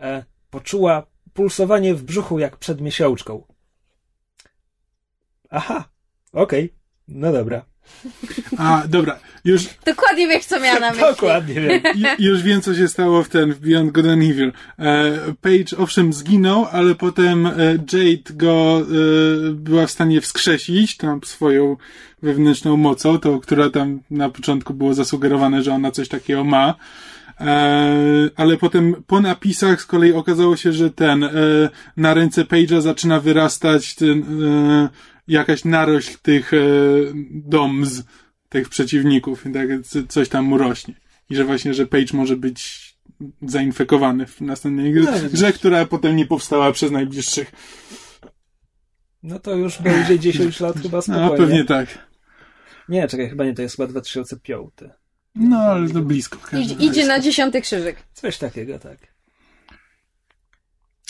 e, poczuła pulsowanie w brzuchu jak przed miesiączką. Aha, okej, no dobra. A, dobra, już, Dokładnie wiesz, co miała na myśli. Dokładnie wiem. Ju- Już wiem, co się stało w ten, w Beyond Good and Evil. E, Page owszem zginął, ale potem e, Jade go e, była w stanie wskrzesić, tam swoją wewnętrzną mocą, tą, która tam na początku było zasugerowane, że ona coś takiego ma. E, ale potem po napisach z kolei okazało się, że ten, e, na ręce Page'a zaczyna wyrastać ten, e, jakaś narośl tych e, doms, tych przeciwników, tak coś tam mu rośnie. I że właśnie, że Page może być zainfekowany w następnej grze, No, grze która potem nie powstała przez najbliższych. No to już będzie 10 lat chyba No, spokojnie. pewnie tak. Nie, czekaj, chyba nie, to jest chyba 2005. No, ale to blisko. Idzie, idzie na dziesiąty krzyżyk. Coś takiego, tak.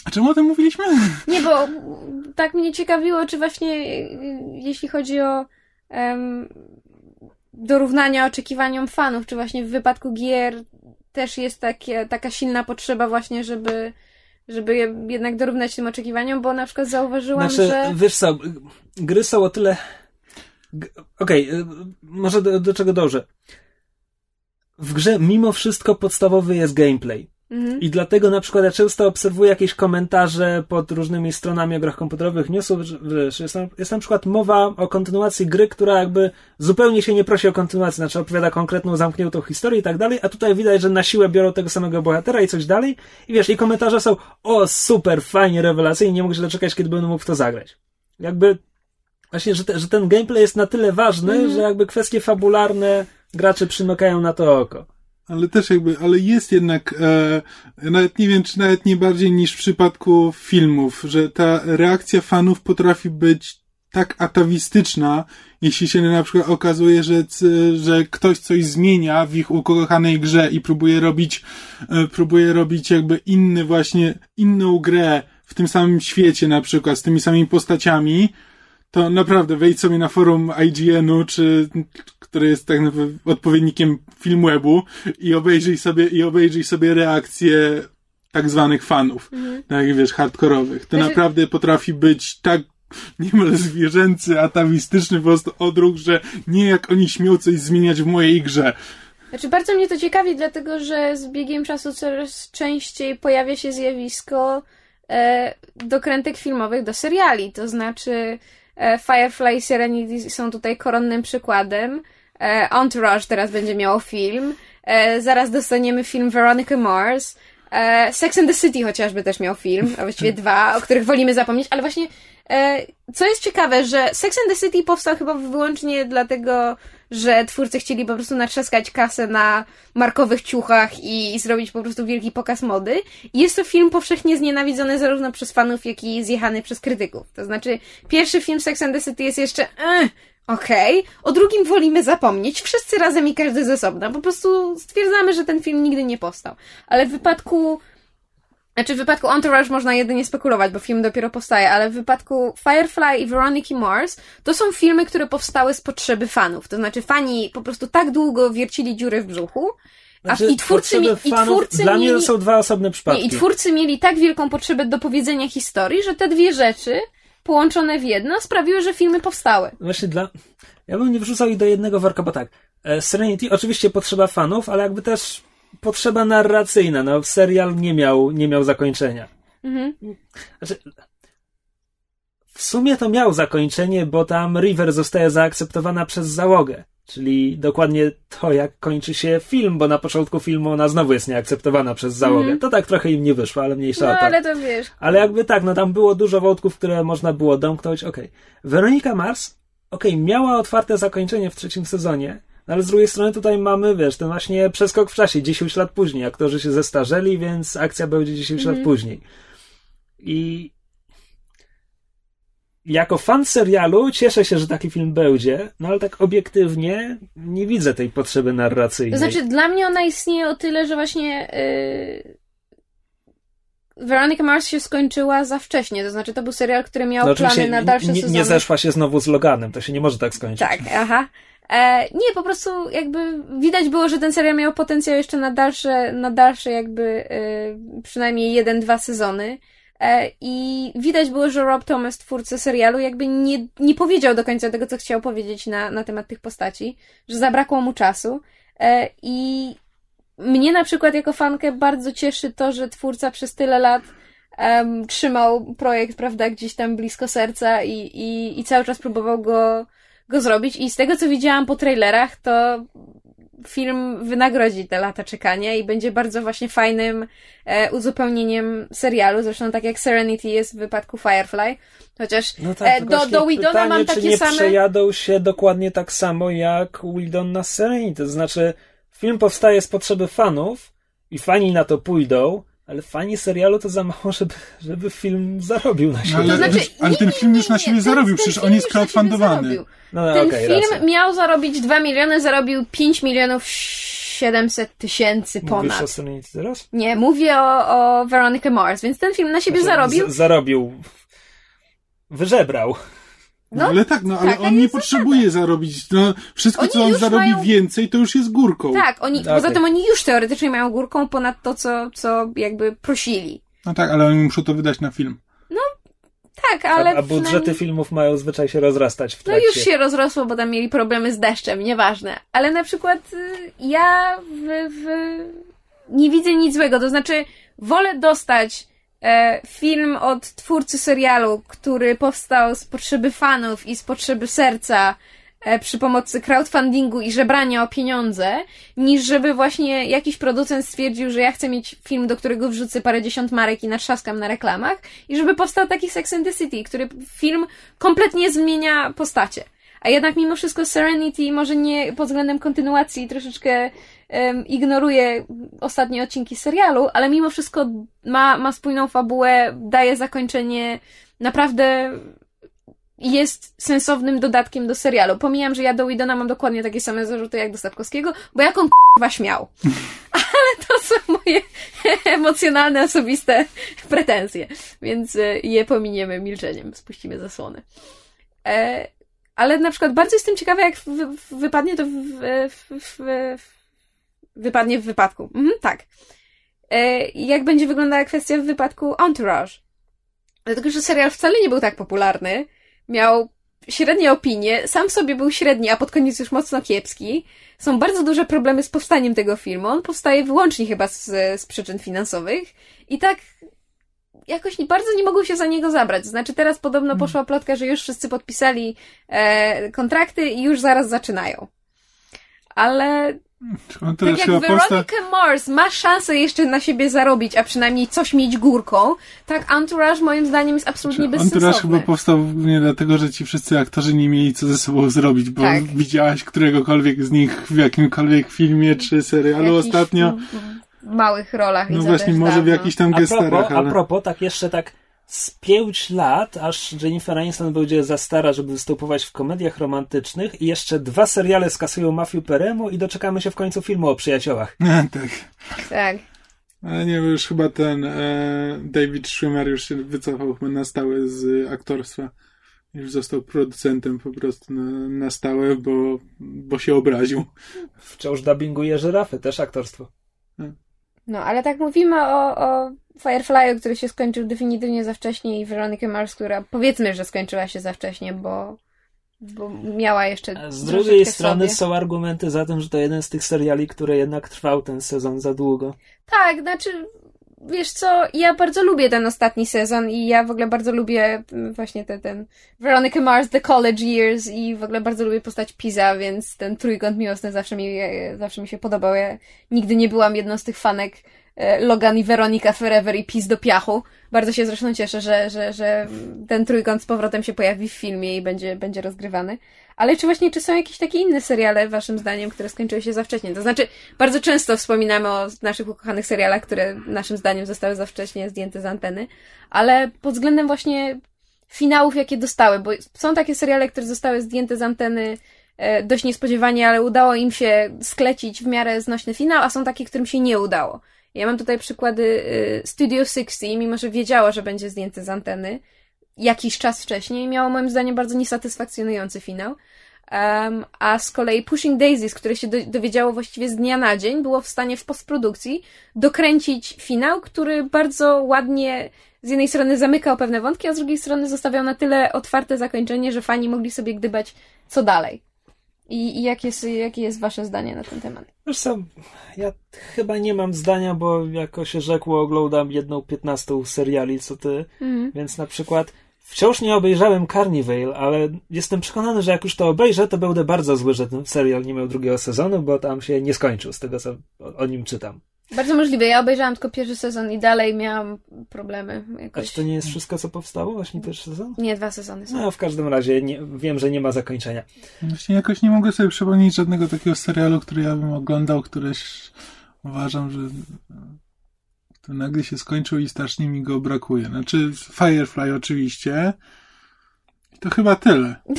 A czemu o tym mówiliśmy? Nie, bo tak mnie ciekawiło, czy właśnie y, jeśli chodzi o em, dorównania oczekiwaniom fanów, czy właśnie w wypadku gier też jest takie, taka silna potrzeba właśnie, żeby, żeby je jednak dorównać tym oczekiwaniom, bo na przykład zauważyłam, Znaczy, że... wiesz co, gry są o tyle... Okej, y, może do, do czego dążę. W grze mimo wszystko podstawowy jest gameplay. I dlatego na przykład ja często obserwuję jakieś komentarze pod różnymi stronami o grach komputerowych newsów, że, jest, na, jest na przykład mowa o kontynuacji gry, która jakby zupełnie się nie prosi o kontynuację, znaczy opowiada konkretną, zamkniętą historię i tak dalej, a tutaj widać, że na siłę biorą tego samego bohatera i coś dalej. I wiesz, i komentarze są o super, fajnie, rewelacyjnie, nie mogę się doczekać, kiedy będę mógł w to zagrać. Jakby właśnie, że, te, że ten gameplay jest na tyle ważny, że jakby kwestie fabularne gracze przymykają na to oko. Ale też jakby, ale jest jednak, e, nawet nie wiem, czy nawet nie bardziej niż w przypadku filmów, że ta reakcja fanów potrafi być tak atawistyczna, jeśli się na przykład okazuje, że, że ktoś coś zmienia w ich ukochanej grze i próbuje robić, e, próbuje robić jakby inny właśnie, inną grę w tym samym świecie na przykład, z tymi samymi postaciami, to naprawdę wejdź sobie na forum IGN-u, czy, który jest tak naprawdę odpowiednikiem Filmwebu i obejrzyj sobie, i obejrzyj sobie reakcje tak zwanych fanów, tak jak wiesz, hardkorowych. To Znaczy- naprawdę potrafi być tak niemal zwierzęcy, atawistyczny po prostu odruch, że nie jak oni śmią coś zmieniać w mojej grze. Znaczy, bardzo mnie to ciekawi, dlatego że z biegiem czasu coraz częściej pojawia się zjawisko e, dokrętek filmowych do seriali. To znaczy, e, Firefly i Serenity są tutaj koronnym przykładem. E, Entourage teraz będzie miało film. E, zaraz dostaniemy film Veronica Mars. E, Sex and the City chociażby też miał film, a właściwie dwa, o których wolimy zapomnieć, ale właśnie co jest ciekawe, że Sex and the City powstał chyba wyłącznie dlatego, że twórcy chcieli po prostu natrzaskać kasę na markowych ciuchach i, i zrobić po prostu wielki pokaz mody. I jest to film powszechnie znienawidzony zarówno przez fanów, jak i zjechany przez krytyków. To znaczy, pierwszy film Sex and the City jest jeszcze eh, okej, o drugim wolimy zapomnieć, wszyscy razem i każdy ze osobna. Po prostu stwierdzamy, że ten film nigdy nie powstał. Ale w wypadku znaczy w wypadku Entourage można jedynie spekulować, bo film dopiero powstaje, ale w wypadku Firefly i Veronica Mars to są filmy, które powstały z potrzeby fanów. To znaczy fani po prostu tak długo wiercili dziury w brzuchu, a Znaczy, i twórcy, mi, i twórcy Dla mnie mieli... to są dwa osobne przypadki. Nie, i twórcy mieli tak wielką potrzebę do powiedzenia historii, że te dwie rzeczy połączone w jedno sprawiły, że filmy powstały. Właśnie dla. Ja bym nie wrzucał ich do jednego worka, bo tak. e, Serenity oczywiście potrzeba fanów, ale jakby też potrzeba narracyjna. No, serial nie miał, nie miał zakończenia. Mhm. Znaczy, w sumie to miał zakończenie, bo tam River zostaje zaakceptowana przez załogę. Czyli dokładnie to, jak kończy się film, bo na początku filmu ona znowu jest nieakceptowana przez załogę. To tak trochę im nie wyszło, ale mniejsza No to. ale to wiesz. Ale jakby tak, no tam było dużo wątków, które można było domknąć, okej. Weronika Mars, okej, miała otwarte zakończenie w trzecim sezonie, no ale z drugiej strony tutaj mamy, wiesz, ten właśnie przeskok w czasie, 10 lat później, aktorzy się zestarzeli, więc akcja będzie 10 lat później. I jako fan serialu cieszę się, że taki film będzie, no ale tak obiektywnie nie widzę tej potrzeby narracyjnej. To znaczy, dla mnie ona istnieje o tyle, że właśnie yy... Veronica Mars się skończyła za wcześnie. To znaczy, to był serial, który miał no, plany na dalsze nie, sezony. nie zeszła się znowu z Loganem, to się nie może tak skończyć. Tak, aha. E, nie, po prostu jakby widać było, że ten serial miał potencjał jeszcze na dalsze, na dalsze jakby e, przynajmniej jeden, dwa sezony. E, I widać było, że Rob Thomas, twórca serialu, jakby nie, nie powiedział do końca tego, co chciał powiedzieć na, na temat tych postaci, że zabrakło mu czasu. E, I mnie na przykład jako fankę bardzo cieszy to, że twórca przez tyle lat em, trzymał projekt, prawda, gdzieś tam blisko serca i, i, i cały czas próbował go, go zrobić. I z tego, co widziałam po trailerach, to film wynagrodzi te lata czekania i będzie bardzo właśnie fajnym e, uzupełnieniem serialu. Zresztą tak jak Serenity jest w wypadku Firefly. Chociaż No tak, e, do, do Widona pytanie, mam czy takie nie same... przejadą się dokładnie tak samo jak Wildon na Serenity. To znaczy, film powstaje z potrzeby fanów i fani na to pójdą, ale fani serialu to za mało, żeby, żeby film zarobił na siebie. Ale, To znaczy, ale nie, ten film nie, już na siebie ten- zarobił, ten przecież film on jest crowdfundowany. No, no Ten okej, film racja. miał zarobić 2 miliony, zarobił 5 milionów 700 tysięcy Mówisz o ponad. Serenity teraz? Nie, mówię o, o Veronica Mars, więc ten film na siebie Znaczy, zarobił. Z, zarobił. Wyżebrał. No, No, ale tak, no ale taka on nie potrzebuje zarobić. No, wszystko, Oni co on zarobi mają- więcej, to już jest górką. Tak, oni, Okej. poza tym oni już teoretycznie mają górką ponad to, co, co jakby prosili. No tak, ale oni muszą to wydać na film. Tak, ale a, a budżety przynajmniej- filmów mają zwyczaj się rozrastać w No trakcie. już się rozrosło, bo tam mieli problemy z deszczem, nieważne. Ale na przykład y, ja w, w nie widzę nic złego. To znaczy, wolę dostać film od twórcy serialu, który powstał z potrzeby fanów i z potrzeby serca e, przy pomocy crowdfundingu i żebrania o pieniądze, niż żeby właśnie jakiś producent stwierdził, że ja chcę mieć film, do którego wrzucę parędziesiąt marek i natrzaskam na reklamach i żeby powstał taki Sex and the City, który film kompletnie zmienia postacie. A jednak mimo wszystko Serenity może nie pod względem kontynuacji troszeczkę ignoruje ostatnie odcinki serialu, ale mimo wszystko ma, ma spójną fabułę, daje zakończenie naprawdę jest sensownym dodatkiem do serialu. Pomijam, że ja do Widona mam dokładnie takie same zarzuty jak do Sapkowskiego, bo jak on k***wa śmiał. Ale to są moje emocjonalne, osobiste pretensje, więc e, je pominiemy milczeniem, spuścimy zasłony. E, ale na przykład bardzo jestem ciekawa, jak w, w, wypadnie to w, wypadnie w wypadku. Mhm, tak. E, jak będzie wyglądała kwestia w wypadku Entourage. Dlatego, że serial wcale nie był tak popularny. Miał średnie opinie, sam w sobie był średni, a pod koniec już mocno kiepski. Są bardzo duże problemy z powstaniem tego filmu. On powstaje wyłącznie chyba z, z przyczyn finansowych. I tak jakoś nie, bardzo nie mogą się za niego zabrać. Znaczy teraz podobno hmm. poszła plotka, że już wszyscy podpisali e, kontrakty i już zaraz zaczynają. Ale on tak jak Veronica posta... Mars ma szansę jeszcze na siebie zarobić, a przynajmniej coś mieć górką, tak Entourage moim zdaniem jest absolutnie znaczy, bezsensowny. Entourage chyba powstał nie dlatego, że ci wszyscy aktorzy nie mieli co ze sobą zrobić, bo tak. widziałaś któregokolwiek z nich w jakimkolwiek filmie czy serialu Jakiś, ostatnio. W małych rolach. No właśnie, może dawno. w jakichś tam gestarach. A ale... a propos, tak jeszcze tak z pięć lat, aż Jennifer Aniston będzie za stara, żeby występować w komediach romantycznych i jeszcze dwa seriale skasują Mafiu Peremu i doczekamy się w końcu filmu o przyjaciołach. tak. Tak. Ale nie, już chyba ten e, David Schwimmer już się wycofał chyba na stałe z aktorstwa. Już został producentem po prostu na, na stałe, bo, bo się obraził. Wciąż dubbinguje żyrafy, też aktorstwo. No, ale tak mówimy o, o Firefly, który się skończył definitywnie za wcześnie i Veronica Mars, która powiedzmy, że skończyła się za wcześnie, bo, bo miała jeszcze. A z drugiej strony sobie. są argumenty za tym, że to jeden z tych seriali, który jednak trwał ten sezon za długo. Tak, znaczy wiesz co, ja bardzo lubię ten ostatni sezon i ja w ogóle bardzo lubię mm, właśnie ten, ten Veronica Mars, The College Years i w ogóle bardzo lubię postać Pisa, więc ten trójkąt miłosny zawsze mi, zawsze mi się podobał. Ja nigdy nie byłam jedną z tych fanek Logan i Veronica Forever i Pis do piachu. Bardzo się zresztą cieszę, że, że, że ten trójkąt z powrotem się pojawi w filmie i będzie, będzie rozgrywany. Ale czy właśnie, czy są jakieś takie inne seriale, waszym zdaniem, które skończyły się za wcześnie? To znaczy, bardzo często wspominamy o naszych ukochanych serialach, które naszym zdaniem zostały za wcześnie zdjęte z anteny, ale pod względem właśnie finałów, jakie dostały, bo są takie seriale, które zostały zdjęte z anteny e, dość niespodziewanie, ale udało im się sklecić w miarę znośny finał, a są takie, którym się nie udało. Ja mam tutaj przykłady e, Studio 60, mimo że wiedziała, że będzie zdjęte z anteny, jakiś czas wcześniej miało moim zdaniem bardzo niesatysfakcjonujący finał. Um, a z kolei Pushing Daisies, które się do, dowiedziało właściwie z dnia na dzień, było w stanie w postprodukcji dokręcić finał, który bardzo ładnie z jednej strony zamykał pewne wątki, a z drugiej strony zostawiał na tyle otwarte zakończenie, że fani mogli sobie gdybać co dalej. I, i jak jest, jakie jest wasze zdanie na ten temat? Wiesz co, ja chyba nie mam zdania, bo jako się rzekło, oglądam jedną piętnastą seriali co ty, mm. więc na przykład Wciąż nie obejrzałem Carnival, ale jestem przekonany, że jak już to obejrzę, to będę bardzo zły, że ten serial nie miał drugiego sezonu, bo tam się nie skończył z tego, co o nim czytam. Bardzo możliwe. Ja obejrzałam tylko pierwszy sezon i dalej miałam problemy. Jakoś... A czy to nie jest wszystko, co powstało? Właśnie pierwszy sezon? Nie, dwa sezony są. No, w każdym razie nie, wiem, że nie ma zakończenia. Właśnie jakoś nie mogę sobie przypomnieć żadnego takiego serialu, który ja bym oglądał, któryś uważam, że to nagle się skończył i strasznie mi go brakuje. Znaczy Firefly oczywiście. To chyba tyle.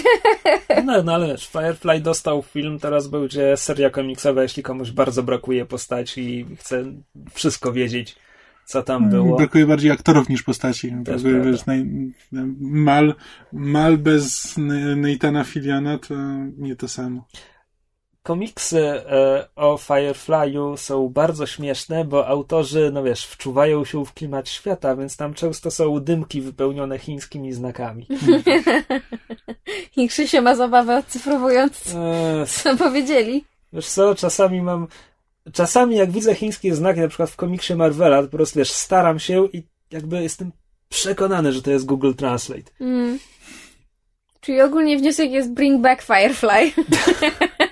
No, no ale wiesz, Firefly dostał film, teraz będzie seria komiksowa, jeśli komuś bardzo brakuje postaci i chce wszystko wiedzieć, co tam było. Brakuje bardziej aktorów niż postaci. Brakuje, wiesz, naj, mal, mal bez Nathana Filiana to nie to samo komiksy e, o Firefly'u są bardzo śmieszne, bo autorzy, no wiesz, wczuwają się w klimat świata, więc tam często są dymki wypełnione chińskimi znakami. I Krzysie ma zabawę odcyfrowując, eee, co powiedzieli. Wiesz co, czasami mam czasami jak widzę chińskie znaki, na przykład w komiksie Marvela, to po prostu wiesz, staram się i jakby jestem przekonany, że to jest Google Translate. Mm. Czyli ogólnie wniosek jest bring back Firefly.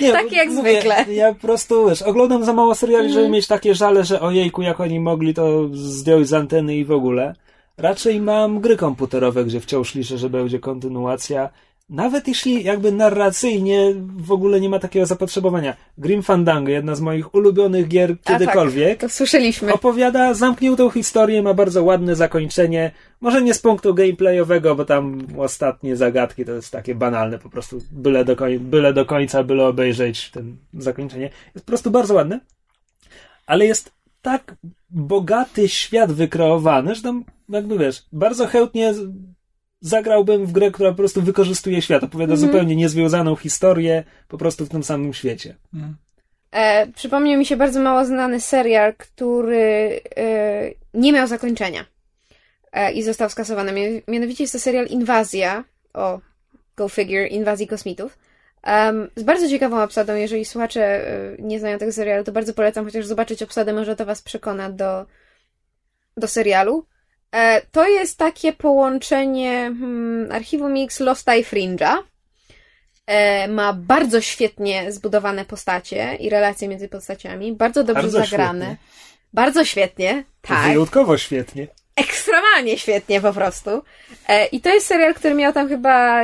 Nie, Tak jak mówię, zwykle. Ja po prostu, wiesz, oglądam za mało seriali, Mhm. żeby mieć takie żale, że ojejku, jak oni mogli to zdjąć z anteny i w ogóle. Raczej mam gry komputerowe, gdzie wciąż liczę, że będzie kontynuacja. Nawet jeśli jakby narracyjnie w ogóle nie ma takiego zapotrzebowania. Grim Fandango, jedna z moich ulubionych gier A kiedykolwiek, To słyszeliśmy. opowiada zamkniętą historię, ma bardzo ładne zakończenie. Może nie z punktu gameplayowego, bo tam ostatnie zagadki to jest takie banalne, po prostu byle do, koń- byle do końca, byle obejrzeć ten zakończenie. Jest po prostu bardzo ładne, ale jest tak bogaty świat wykreowany, że tam jakby wiesz, bardzo chętnie zagrałbym w grę, która po prostu wykorzystuje świat, opowiada zupełnie niezwiązaną historię, po prostu w tym samym świecie. E, przypomniał mi się bardzo mało znany serial, który e, nie miał zakończenia e, i został skasowany. Mia- Mianowicie jest to serial Inwazja, o, go figure, Inwazji Kosmitów. Em, z bardzo ciekawą obsadą, jeżeli słuchacze e, nie znają tego serialu, to bardzo polecam chociaż zobaczyć obsadę, może to was przekona do, do serialu. E, to jest takie połączenie hmm, Archiwum Mix, Lost Eye Fringe'a. E, ma bardzo świetnie zbudowane postacie i relacje między postaciami, bardzo dobrze Bardzo zagrane. świetnie. Bardzo świetnie, tak. Wyjątkowo świetnie. Ekstremalnie świetnie po prostu. E, I to jest serial, który miał tam chyba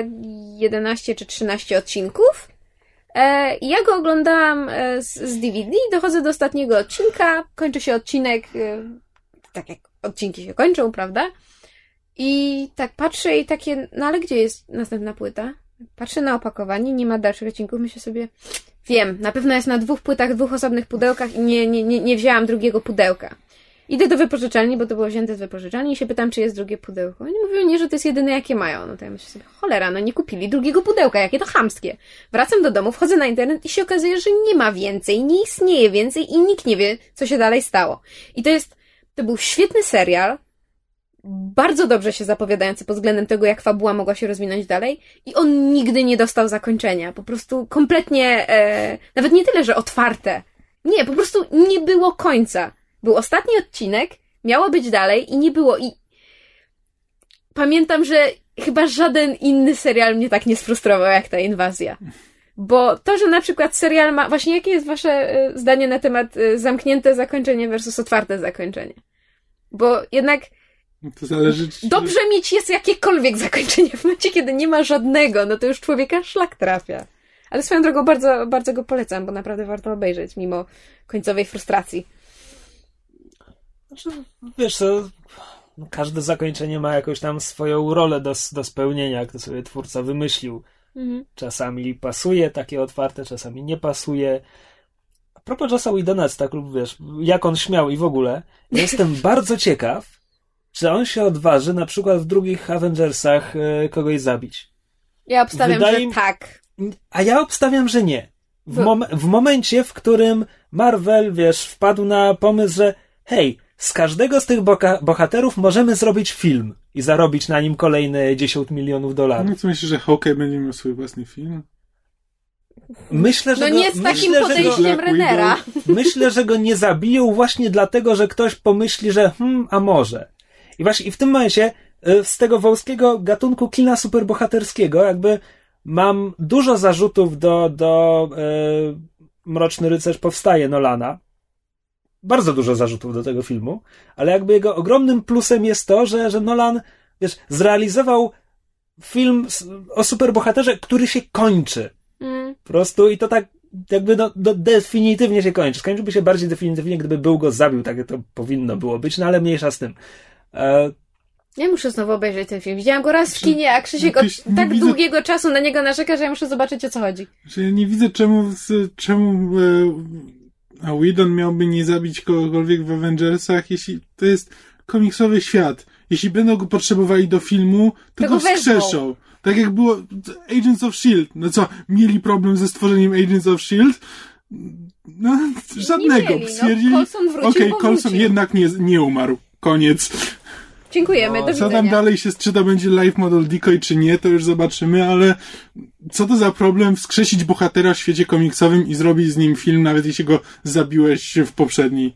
11 czy 13 odcinków. E, i ja go oglądałam e, z, z DVD, dochodzę do ostatniego odcinka, kończy się odcinek, e, tak jak odcinki się kończą, prawda? I tak patrzę i takie, no ale gdzie jest następna płyta? Patrzę na opakowanie, nie ma dalszych odcinków, myślę sobie, wiem, na pewno jest na dwóch płytach, dwóch osobnych pudełkach i nie, nie, nie, nie wzięłam drugiego pudełka. Idę do wypożyczalni, bo to było wzięte z wypożyczalni i się pytam, czy jest drugie pudełko. Oni mówią, nie, że to jest jedyne, jakie mają. No to ja myślę sobie, cholera, no nie kupili drugiego pudełka, jakie to chamskie. Wracam do domu, wchodzę na internet i się okazuje, że nie ma więcej, nie istnieje więcej i nikt nie wie, co się dalej stało. I to jest, to był świetny serial, bardzo dobrze się zapowiadający pod względem tego, jak fabuła mogła się rozwinąć dalej i on nigdy nie dostał zakończenia. Po prostu kompletnie, e, nawet nie tyle, że otwarte. Nie, po prostu nie było końca. Był ostatni odcinek, miało być dalej i nie było. I pamiętam, że chyba żaden inny serial mnie tak nie sfrustrował jak ta inwazja. Bo to, że na przykład serial ma. Właśnie jakie jest wasze e, zdanie na temat e, zamknięte zakończenie versus otwarte zakończenie? Bo jednak To zależy, czy... dobrze mieć jest jakiekolwiek zakończenie. W momencie, kiedy nie ma żadnego, no to już człowieka szlak trafia. Ale swoją drogą bardzo, bardzo go polecam, bo naprawdę warto obejrzeć, mimo końcowej frustracji. Znaczy, wiesz co, no, każde zakończenie ma jakąś tam swoją rolę do, do spełnienia, jak to sobie twórca wymyślił. Mhm. Czasami pasuje takie otwarte, czasami nie pasuje. A propos Jossa Whedona, tak lub wiesz, jak on śmiał i w ogóle, jestem bardzo ciekaw, czy on się odważy na przykład w drugich Avengersach e, kogoś zabić. Ja obstawiam, Wydaje że tak. A ja obstawiam, że nie. W, mom- w momencie, w którym Marvel, wiesz, wpadł na pomysł, że hej, z każdego z tych boka- bohaterów możemy zrobić film i zarobić na nim kolejne 10 milionów dolarów. No co myślisz, że Hawkeye będzie miał swój własny film? Myślę, że No go, nie z takim myślę, go, podejściem Renera. myślę, że go nie zabiją właśnie dlatego, że ktoś pomyśli, że hmm, a może. I właśnie i w tym momencie y, z tego wąskiego gatunku kina superbohaterskiego jakby mam dużo zarzutów do, do y, Mroczny Rycerz powstaje Nolana. Bardzo dużo zarzutów do tego filmu, ale jakby jego ogromnym plusem jest to, że, że Nolan wiesz, zrealizował film o superbohaterze, który się kończy. Mm. Po prostu i to tak jakby no, no, definitywnie się kończy. Skończyłby się bardziej definitywnie, gdyby był go zabił, tak jak to powinno było być, no ale mniejsza z tym. E, Ja muszę znowu obejrzeć ten film. Widziałam go raz w kinie, a Krzysiek od tak widzę- długiego czasu na niego narzeka, że ja muszę zobaczyć o co chodzi. Że ja nie widzę czemu, czemu e, a Whedon miałby nie zabić kogokolwiek w Avengersach, jeśli to jest komiksowy świat. Jeśli będą go potrzebowali do filmu, to, To go wskrzeszą. Tak jak było Agents of S.H.I.E.L.D. No co, mieli problem ze stworzeniem Agents of S.H.I.E.L.D.? No, żadnego. mieli, no. Stwierdzili, Coulson wrócił, okej, bo Coulson wrócił. jednak nie, nie umarł. Koniec. Dziękujemy, No, do Co tam widzenia. dalej się, czy to będzie live model decoy, czy nie, to już zobaczymy, ale co to za problem wskrzesić bohatera w świecie komiksowym i zrobić z nim film, nawet jeśli go zabiłeś w poprzedniej.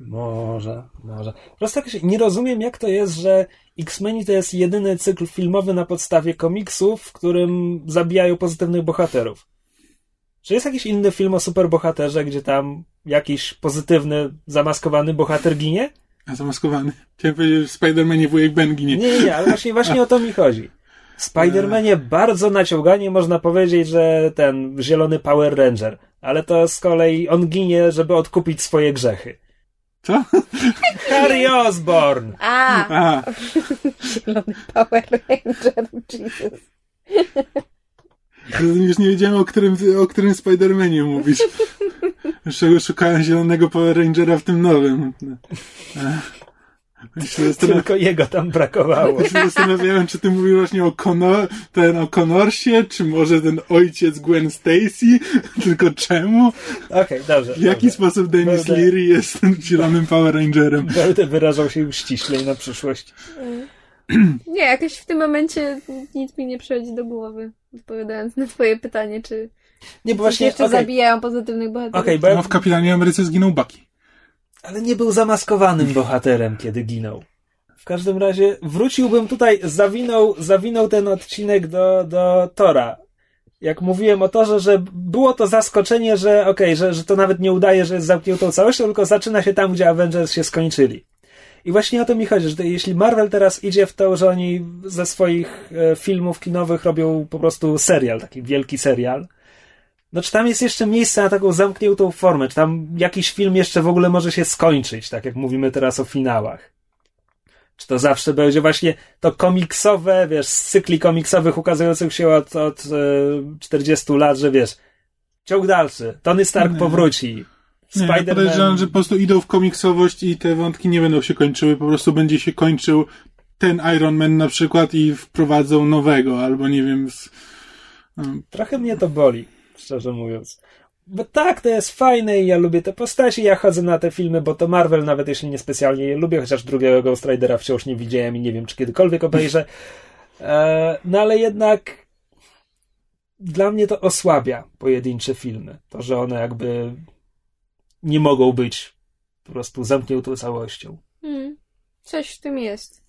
Może, może. Po prostu jakoś nie rozumiem, jak to jest, że X-Meni to jest jedyny cykl filmowy na podstawie komiksów, w którym zabijają pozytywnych bohaterów. Czy jest jakiś inny film o superbohaterze, gdzie tam jakiś pozytywny, zamaskowany bohater ginie? A zamaskowany. Chciałem powiedzieć, że w Spider-Manie wujek Ben ginie. Nie, nie, nie, ale właśnie, właśnie o to mi chodzi. W Spider-Manie bardzo naciąganie można powiedzieć, że ten zielony Power Ranger, ale to z kolei on ginie, żeby odkupić swoje grzechy. Co? Harry Osborn! A, A, zielony Power Ranger, Jesus. już nie wiedziałem, o którym, o którym Spider-Manie mówić. Jeszcze szukałem zielonego Power Rangera w tym nowym. Zastanawiam, Tylko jego tam brakowało. ja się zastanawiałem, czy ty mówisz właśnie o Conor, ten o Conorsie, czy może ten ojciec Gwen Stacy, tylko czemu? Okej, dobrze. W jaki dobrze. sposób Dennis Będę- Leary jest tym zielonym Power Rangerem? Będę wyrażał się już ściślej na przyszłość. Nie, jakoś w tym momencie nic mi nie przychodzi do głowy, odpowiadając na twoje pytanie, czy Nie, bo coś właśnie, jeszcze okej, zabijają pozytywnych bohaterów. okej, bo No w Kapitanie Ameryce zginął Bucky. ale nie był zamaskowanym bohaterem, kiedy ginął. W każdym razie wróciłbym tutaj, zawinął, zawinął ten odcinek do, do Tora. Jak mówiłem o Torze, że było to zaskoczenie, że okej, że, że to nawet nie udaje, że jest zamkniętą całością, tylko zaczyna się tam, gdzie Avengers się skończyli. I właśnie o to mi chodzi, że jeśli Marvel teraz idzie w to, że oni ze swoich e, filmów kinowych robią po prostu serial, taki wielki serial, no czy tam jest jeszcze miejsce na taką zamkniętą formę, czy tam jakiś film jeszcze w ogóle może się skończyć, tak jak mówimy teraz o finałach. Czy to zawsze będzie właśnie to komiksowe, wiesz, z cykli komiksowych ukazujących się od, od e, 40 lat, że wiesz, ciąg dalszy, Tony Stark Nie. powróci, Nie, ja podejrzewam, że po prostu idą w komiksowość i te wątki nie będą się kończyły, po prostu będzie się kończył ten Iron Man na przykład i wprowadzą nowego, albo nie wiem, z... Trochę mnie to boli, szczerze mówiąc. Bo tak, to jest fajne i ja lubię te postaci, ja chodzę na te filmy, bo to Marvel, nawet jeśli niespecjalnie je lubię, chociaż drugiego Ghost Ridera wciąż nie widziałem i nie wiem, czy kiedykolwiek obejrzę. E, no ale jednak dla mnie to osłabia pojedyncze filmy. To, że one jakby nie mogą być po prostu zamkniętą całością. Hmm. Coś w tym jest.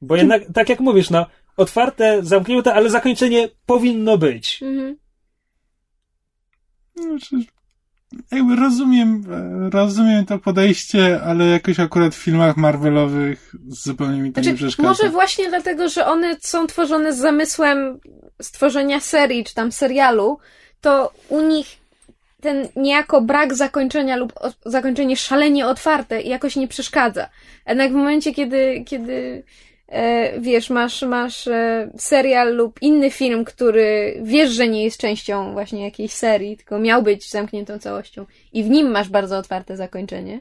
Bo jednak, tak jak mówisz, no, otwarte, zamknięte, ale zakończenie powinno być. Mhm. Znaczy, jakby rozumiem, e, rozumiem to podejście, ale jakoś akurat w filmach Marvelowych zupełnie mi to nie Znaczy, przeszkadza. może właśnie dlatego, że one są tworzone z zamysłem stworzenia serii, czy tam serialu, to u nich ten niejako brak zakończenia lub zakończenie szalenie otwarte jakoś nie przeszkadza. Jednak w momencie, kiedy, kiedy wiesz, masz, masz e, serial lub inny film, który wiesz, że nie jest częścią właśnie jakiejś serii, tylko miał być zamkniętą całością i w nim masz bardzo otwarte zakończenie,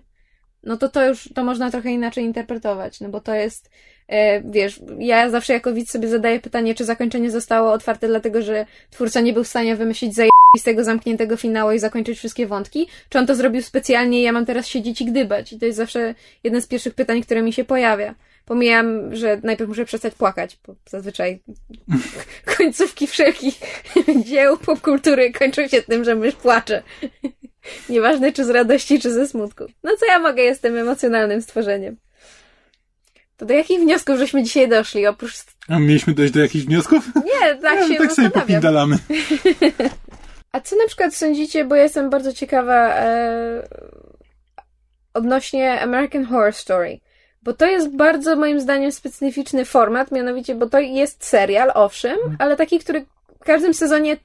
no to to już, to można trochę inaczej interpretować, no bo to jest, e, wiesz, ja zawsze jako widz sobie zadaję pytanie, czy zakończenie zostało otwarte dlatego, że twórca nie był w stanie wymyślić zajebistego, zamkniętego finału i zakończyć wszystkie wątki, czy on to zrobił specjalnie i ja mam teraz siedzieć i gdybać. I to jest zawsze jedno z pierwszych pytań, które mi się pojawia. Pomijam, że najpierw muszę przestać płakać, bo zazwyczaj końcówki wszelkich dzieł popkultury kończą się tym, że mysz płacze. Nieważne czy z radości, czy ze smutku. No co ja mogę, jestem emocjonalnym stworzeniem. To do jakich wniosków żeśmy dzisiaj doszli? Oprócz... A mieliśmy dojść do jakichś wniosków? Nie, tak Ja, się tak sobie popindalamy. A co na przykład sądzicie, bo ja jestem bardzo ciekawa e, odnośnie American Horror Story. Bo to jest bardzo moim zdaniem specyficzny format, mianowicie, bo to jest serial, owszem, ale taki, który w każdym sezonie,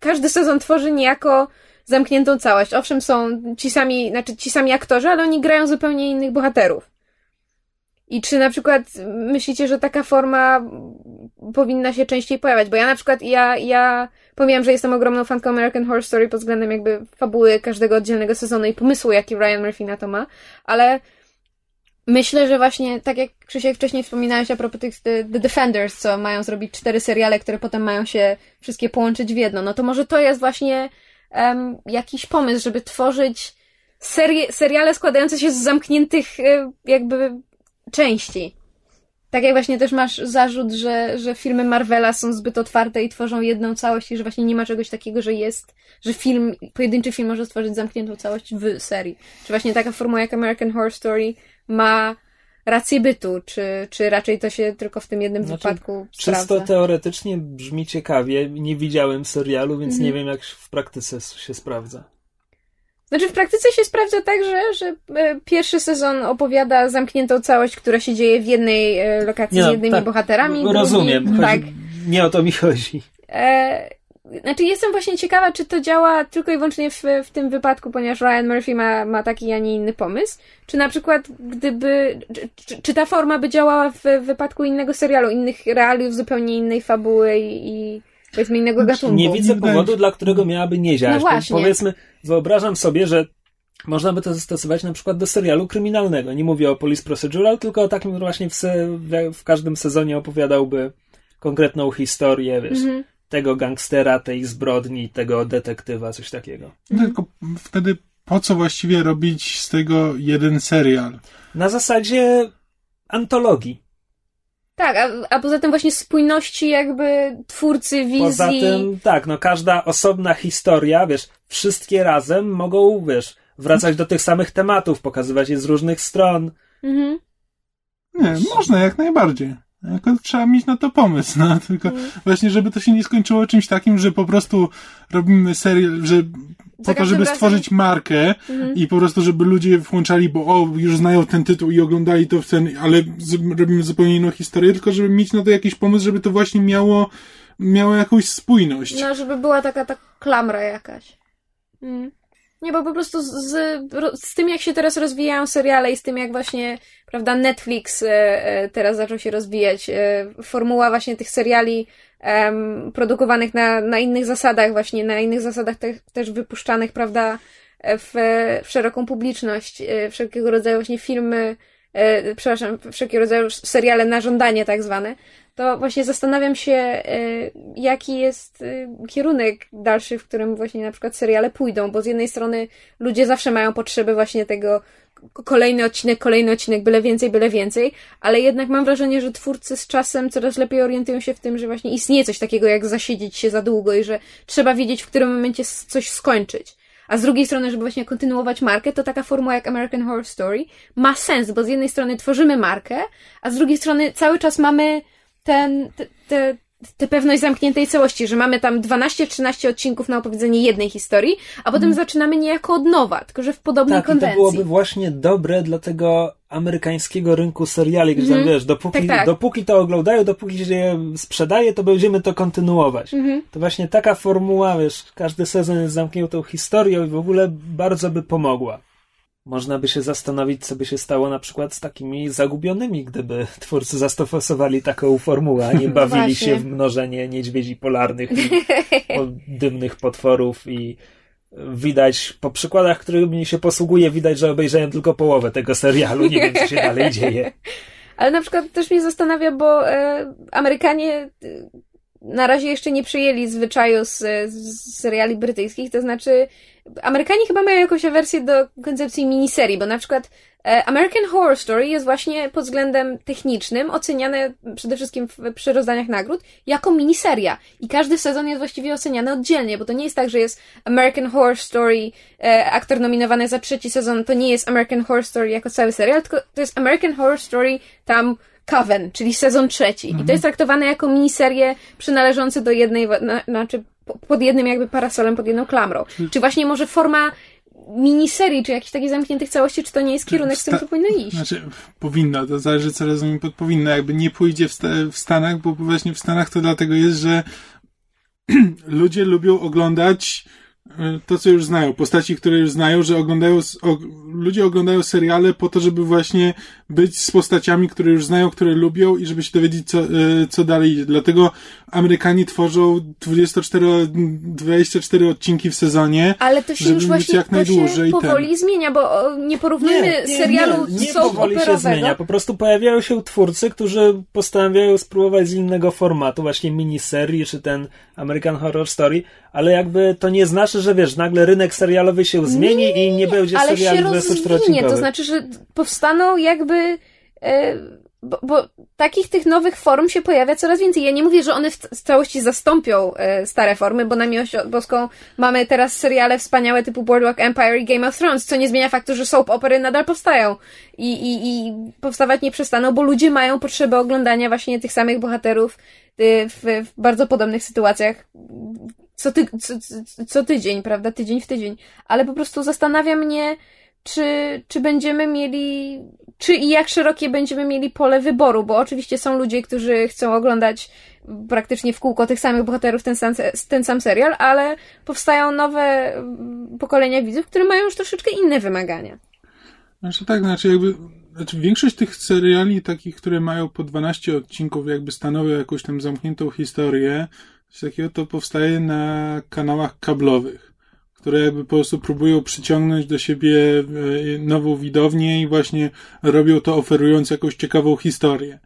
każdy sezon tworzy niejako zamkniętą całość. Owszem, są ci sami, znaczy ci sami aktorzy, ale oni grają zupełnie innych bohaterów. I czy na przykład myślicie, że taka forma powinna się częściej pojawiać? Bo ja na przykład, ja, ja pomijam, że jestem ogromną fanką American Horror Story pod względem jakby fabuły każdego oddzielnego sezonu i pomysłu, jaki Ryan Murphy na to ma, ale myślę, że właśnie, tak jak Krzysiek wcześniej wspominałeś a propos tych The, The Defenders, co mają zrobić cztery seriale, które potem mają się wszystkie połączyć w jedno, no to może to jest właśnie em, jakiś pomysł, żeby tworzyć serie, seriale składające się z zamkniętych e, jakby części. Tak jak właśnie też masz zarzut, że, że filmy Marvela są zbyt otwarte i tworzą jedną całość i że właśnie nie ma czegoś takiego, że jest, że film, pojedynczy film może stworzyć zamkniętą całość w serii. Czy właśnie taka formuła jak American Horror Story ma rację bytu, czy, czy raczej to się tylko w tym jednym Znaczy, wypadku Czysto sprawdza? teoretycznie brzmi ciekawie. Nie widziałem serialu, więc Mhm. nie wiem, jak w praktyce się sprawdza. Znaczy w praktyce się sprawdza tak, że, że e, pierwszy sezon opowiada zamkniętą całość, która się dzieje w jednej e, lokacji z no, jednymi tak, bohaterami. Rozumiem. Drugi, tak. Nie o to mi chodzi. E, znaczy jestem właśnie ciekawa, czy to działa tylko i wyłącznie w, w tym wypadku, ponieważ Ryan Murphy ma, ma taki, a nie inny pomysł. Czy na przykład gdyby, czy, czy, ta forma by działała w wypadku innego serialu, innych realiów, zupełnie innej fabuły i, i powiedzmy innego Znaczy, gatunku? Nie widzę powodu, dla którego miałaby nie działać. No właśnie. Powiedzmy, wyobrażam sobie, że można by to zastosować na przykład do serialu kryminalnego. Nie mówię o Police Procedural, tylko o takim, który właśnie w, se, w, każdym sezonie opowiadałby konkretną historię, wiesz, Mhm. Tego gangstera, tej zbrodni, tego detektywa, coś takiego. Mhm. Tylko wtedy po co właściwie robić z tego jeden serial? Na zasadzie antologii. Tak, a, a poza tym właśnie spójności jakby twórcy wizji. Poza tym, tak, no każda osobna historia, wiesz, wszystkie razem mogą, wiesz, wracać do tych samych tematów, pokazywać je z różnych stron. Mhm. Nie, można jak najbardziej. Tylko trzeba mieć na to pomysł, no, tylko Mhm. właśnie, żeby to się nie skończyło czymś takim, że po prostu robimy serial, że po to, żeby razem- stworzyć markę Mhm. i po prostu, żeby ludzie włączali, bo o, już znają ten tytuł i oglądali to w ten, ale z, robimy zupełnie inną historię, tylko żeby mieć na to jakiś pomysł, żeby to właśnie miało, miało jakąś spójność. No, żeby była taka, taka klamra jakaś. Mm. Nie, bo po prostu z, z, z tym, jak się teraz rozwijają seriale i z tym, jak właśnie, prawda, Netflix e, e, teraz zaczął się rozwijać, e, formuła właśnie tych seriali produkowanych na, na innych zasadach, właśnie na innych zasadach te, też wypuszczanych, prawda, w, w szeroką publiczność, wszelkiego rodzaju właśnie filmy, przepraszam, wszelkiego rodzaju seriale na żądanie tak zwane, to właśnie zastanawiam się, e, jaki jest e, kierunek dalszy, w którym właśnie na przykład seriale pójdą, bo z jednej strony ludzie zawsze mają potrzeby właśnie tego kolejny odcinek, kolejny odcinek, byle więcej, byle więcej, ale jednak mam wrażenie, że twórcy z czasem coraz lepiej orientują się w tym, że właśnie istnieje coś takiego jak zasiedzieć się za długo i że trzeba wiedzieć, w którym momencie coś skończyć. A z drugiej strony, żeby właśnie kontynuować markę, to taka formuła jak American Horror Story ma sens, bo z jednej strony tworzymy markę, a z drugiej strony cały czas mamy ten, te, te, tę pewność zamkniętej całości, że mamy tam 12-13 odcinków na opowiedzenie jednej historii, a potem zaczynamy niejako od nowa, tylko że w podobnej Tak, i to konwencji. byłoby właśnie dobre dla tego amerykańskiego rynku seriali, gdzie tam Mhm. wiesz, dopóki, Tak, tak. dopóki to oglądają, dopóki się je sprzedaje, to będziemy to kontynuować. Mhm. To właśnie taka formuła, wiesz, każdy sezon jest zamkniętą historią i w ogóle bardzo by pomogła. Można by się zastanowić, co by się stało na przykład z takimi zagubionymi, gdyby twórcy zastosowali taką formułę, a nie bawili Właśnie. się w mnożenie niedźwiedzi polarnych i dymnych potworów i widać, po przykładach, którymi się posługuje, widać, że obejrzałem tylko połowę tego serialu, nie wiem, co się dalej dzieje. Ale na przykład też mnie zastanawia, bo e, Amerykanie e, na razie jeszcze nie przyjęli zwyczaju z, z seriali brytyjskich, to znaczy Amerykanie chyba mają jakąś awersję do koncepcji miniserii, bo na przykład e, American Horror Story jest właśnie pod względem technicznym oceniane przede wszystkim w, przy rozdaniach nagród jako miniseria. I każdy sezon jest właściwie oceniany oddzielnie, bo to nie jest tak, że jest American Horror Story, e, aktor nominowany za trzeci sezon, to nie jest American Horror Story jako cały serial, tylko to jest American Horror Story tam Coven, czyli sezon trzeci. I to jest traktowane jako miniserie przynależące do jednej, na, znaczy pod jednym jakby parasolem, pod jedną klamrą. Czy właśnie może forma miniserii, czy jakichś takich zamkniętych całości, czy to nie jest kierunek, z tym, co powinno iść? Znaczy, powinna, to zależy co rozumiem pod powinna. Jakby nie pójdzie w, sta- w Stanach, bo właśnie w Stanach to dlatego jest, że ludzie lubią oglądać to, co już znają, postaci, które już znają, że oglądają, o, ludzie oglądają seriale po to, żeby właśnie być z postaciami, które już znają, które lubią i żeby się dowiedzieć, co, e, co dalej idzie. Dlatego Amerykanie tworzą 24, 24 odcinki w sezonie. Ale to się żeby już być właśnie jak to się najdłużej powoli zmienia, bo nie porównujmy serialu nie, nie soap powoli się operowego. zmienia. Po prostu pojawiają się twórcy, którzy postanawiają spróbować z innego formatu, właśnie miniserii, czy ten American Horror Story, ale jakby to nie znaczy, że wiesz, nagle rynek serialowy się zmieni i nie będzie ale seriali się 24 rozwinie, to odcinkowych. znaczy, że powstaną jakby e, bo, bo, takich tych nowych form się pojawia coraz więcej. Ja nie mówię, że one w, w całości zastąpią e, stare formy, bo na miłość boską mamy teraz seriale wspaniałe typu Boardwalk Empire i Game of Thrones, co nie zmienia faktu, że soap opery nadal powstają i, i, i powstawać nie przestaną, bo ludzie mają potrzebę oglądania właśnie tych samych bohaterów y, w, w bardzo podobnych sytuacjach co, ty, co, co tydzień, prawda? Tydzień w tydzień. Ale po prostu zastanawia mnie, czy, czy będziemy mieli, czy i jak szerokie będziemy mieli pole wyboru, bo oczywiście są ludzie, którzy chcą oglądać praktycznie w kółko tych samych bohaterów ten sam, ten sam serial, ale powstają nowe mm, pokolenia widzów, które mają już troszeczkę inne wymagania. Znaczy tak, znaczy jakby znaczy większość tych seriali takich, które mają po 12 odcinków, jakby stanowią jakąś tam zamkniętą historię, coś takiego to powstaje na kanałach kablowych które jakby po prostu próbują przyciągnąć do siebie e, nową widownię i właśnie robią to oferując jakąś ciekawą historię.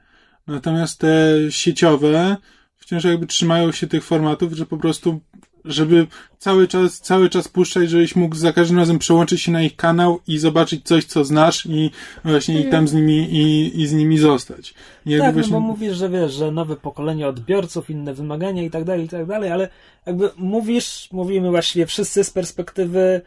Natomiast te sieciowe wciąż jakby trzymają się tych formatów, że po prostu żeby cały czas, cały czas puszczać, żebyś mógł za każdym razem przełączyć się na ich kanał i zobaczyć coś, co znasz i właśnie mm. i tam z nimi, i, i z nimi zostać. I tak, właśnie... no bo mówisz, że wiesz, że nowe pokolenie odbiorców, inne wymagania i tak dalej, i tak dalej, ale jakby mówisz, mówimy właściwie wszyscy z perspektywy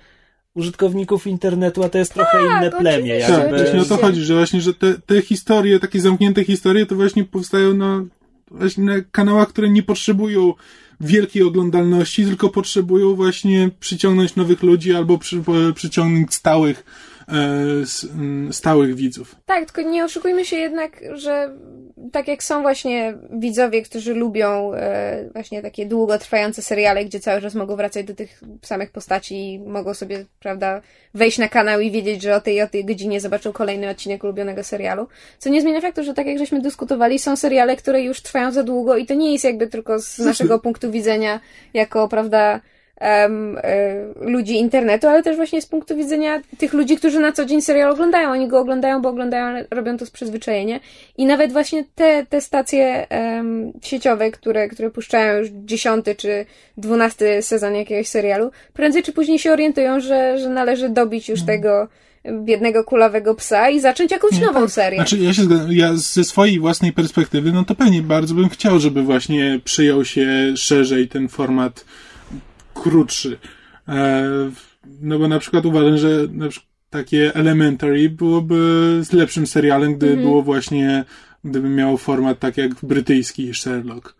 użytkowników internetu, a to jest trochę tak, inne plemię. Jakby. Tak, właśnie o to chodzi, że właśnie, że te, te historie, takie zamknięte historie, to właśnie powstają na, właśnie na kanałach, które nie potrzebują wielkiej oglądalności, tylko potrzebują właśnie przyciągnąć nowych ludzi albo przy, przyciągnąć stałych E, stałych widzów. Tak, tylko nie oszukujmy się jednak, że tak jak są właśnie widzowie, którzy lubią e, właśnie takie długotrwające seriale, gdzie cały czas mogą wracać do tych samych postaci i mogą sobie, prawda, wejść na kanał i wiedzieć, że o tej o tej godzinie zobaczą kolejny odcinek ulubionego serialu. Co nie zmienia faktu, że tak jak żeśmy dyskutowali, są seriale, które już trwają za długo i to nie jest jakby tylko z naszego punktu widzenia jako, prawda, um, ludzi internetu, ale też właśnie z punktu widzenia tych ludzi, którzy na co dzień serial oglądają. Oni go oglądają, bo oglądają, ale robią to z przyzwyczajenia. I nawet właśnie te, te stacje um, sieciowe, które, które puszczają już dziesiąty czy dwunasty sezon jakiegoś serialu, prędzej czy później się orientują, że, że należy dobić już mhm. tego biednego kulawego psa i zacząć jakąś nową tak. serię. Znaczy, ja się zgadzam, ja ze swojej własnej perspektywy, no to pewnie bardzo bym chciał, żeby właśnie przyjął się szerzej ten format krótszy. E, no bo na przykład uważam, że takie Elementary byłoby z lepszym serialem, gdyby mm -hmm. było właśnie, gdyby miało format tak jak brytyjski Sherlock.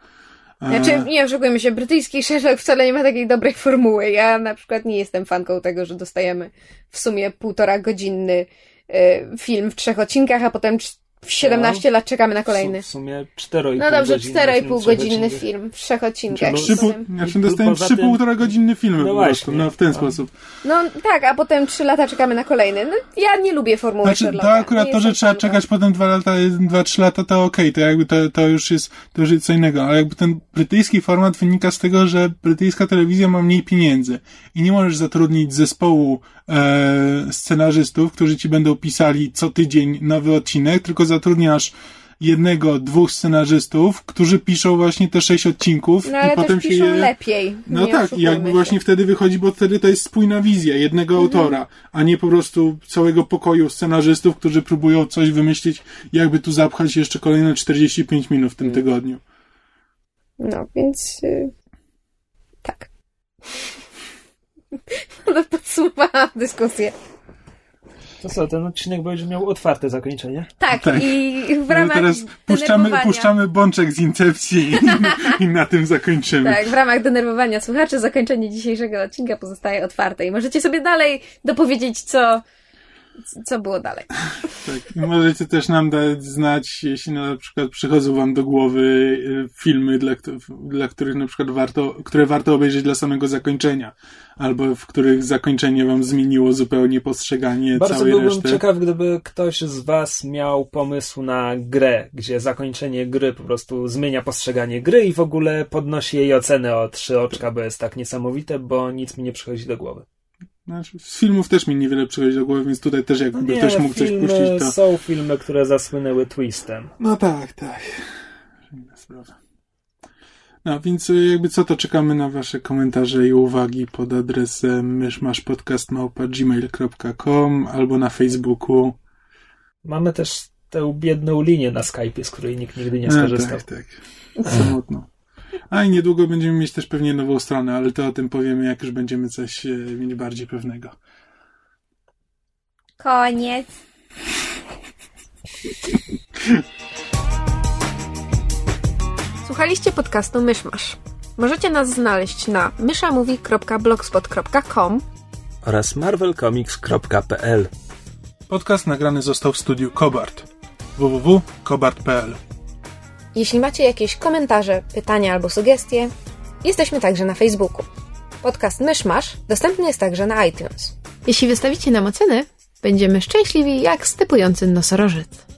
Znaczy, nie oszukujmy się, brytyjski Sherlock wcale nie ma takiej dobrej formuły. Ja na przykład nie jestem fanką tego, że dostajemy w sumie półtora godzinny y, film w trzech odcinkach, a potem w 17 no, lat czekamy na kolejny. W sumie 4,5 No dobrze, 4,5 godzinny film w trzech odcinkach. Trzy, pół, znaczy dostałem 3,5 godzinny film no po prostu, no w ten no. sposób. No tak, a potem 3 lata czekamy na kolejny. No, ja nie lubię formuły znaczy, Sherlocka. To akurat to, że trzeba czekać potem 2 lata, 2-3 lata, to okej, okay, to jakby to, to, już jest, to już jest co innego, ale jakby ten brytyjski format wynika z tego, że brytyjska telewizja ma mniej pieniędzy i nie możesz zatrudnić zespołu e, scenarzystów, którzy ci będą pisali co tydzień nowy odcinek, tylko zatrudniasz jednego, dwóch scenarzystów, którzy piszą właśnie te sześć odcinków no, ale i potem się je... lepiej. No tak, i jakby się. właśnie wtedy wychodzi, bo wtedy to jest spójna wizja jednego mhm. autora, a nie po prostu całego pokoju scenarzystów, którzy próbują coś wymyślić, jakby tu zapchać jeszcze kolejne 45 minut w tym mhm. tygodniu. No, więc yy, tak. No podsumowałam dyskusję. To co, ten odcinek będzie miał otwarte zakończenie? Tak, tak. i w ramach no teraz puszczamy, puszczamy bączek z Incepcji i, i, na tym zakończymy. Tak, w ramach denerwowania słuchaczy zakończenie dzisiejszego odcinka pozostaje otwarte i możecie sobie dalej dopowiedzieć, co, co było dalej. Tak, możecie też nam dać znać, jeśli na przykład przychodzą wam do głowy y, filmy, dla, dla których na przykład warto, które warto obejrzeć dla samego zakończenia, albo w których zakończenie wam zmieniło zupełnie postrzeganie Bardzo całej byłbym reszty. ciekaw, gdyby ktoś z was miał pomysł na grę, gdzie zakończenie gry po prostu zmienia postrzeganie gry i w ogóle podnosi jej ocenę o trzy oczka, bo jest tak niesamowite, bo nic mi nie przychodzi do głowy. Znaczy, z filmów też mi niewiele przychodzi do głowy, więc tutaj też jakby no nie, ktoś mógł coś puścić, to... są filmy, które zasłynęły twistem. No tak, tak. Inna sprawa. No, więc y, jakby co, to czekamy na wasze komentarze i uwagi pod adresem myszmaszpodcast.gmail.com albo na Facebooku. Mamy też tę biedną linię na Skype'ie, z której nikt nigdy nie skorzystał. A, tak, tak. Samotno. A i niedługo będziemy mieć też pewnie nową stronę, ale to o tym powiemy, jak już będziemy coś e, mieć bardziej pewnego. Koniec. Słuchaliście podcastu Myszmasz. Możecie nas znaleźć na myszamowi.blogspot.com oraz marvelcomics.pl Podcast nagrany został w studiu Kobart www.kobart.pl Jeśli macie jakieś komentarze, pytania albo sugestie, jesteśmy także na Facebooku. Podcast Myszmasz dostępny jest także na iTunes. Jeśli wystawicie nam oceny, będziemy szczęśliwi jak stypujący nosorożec.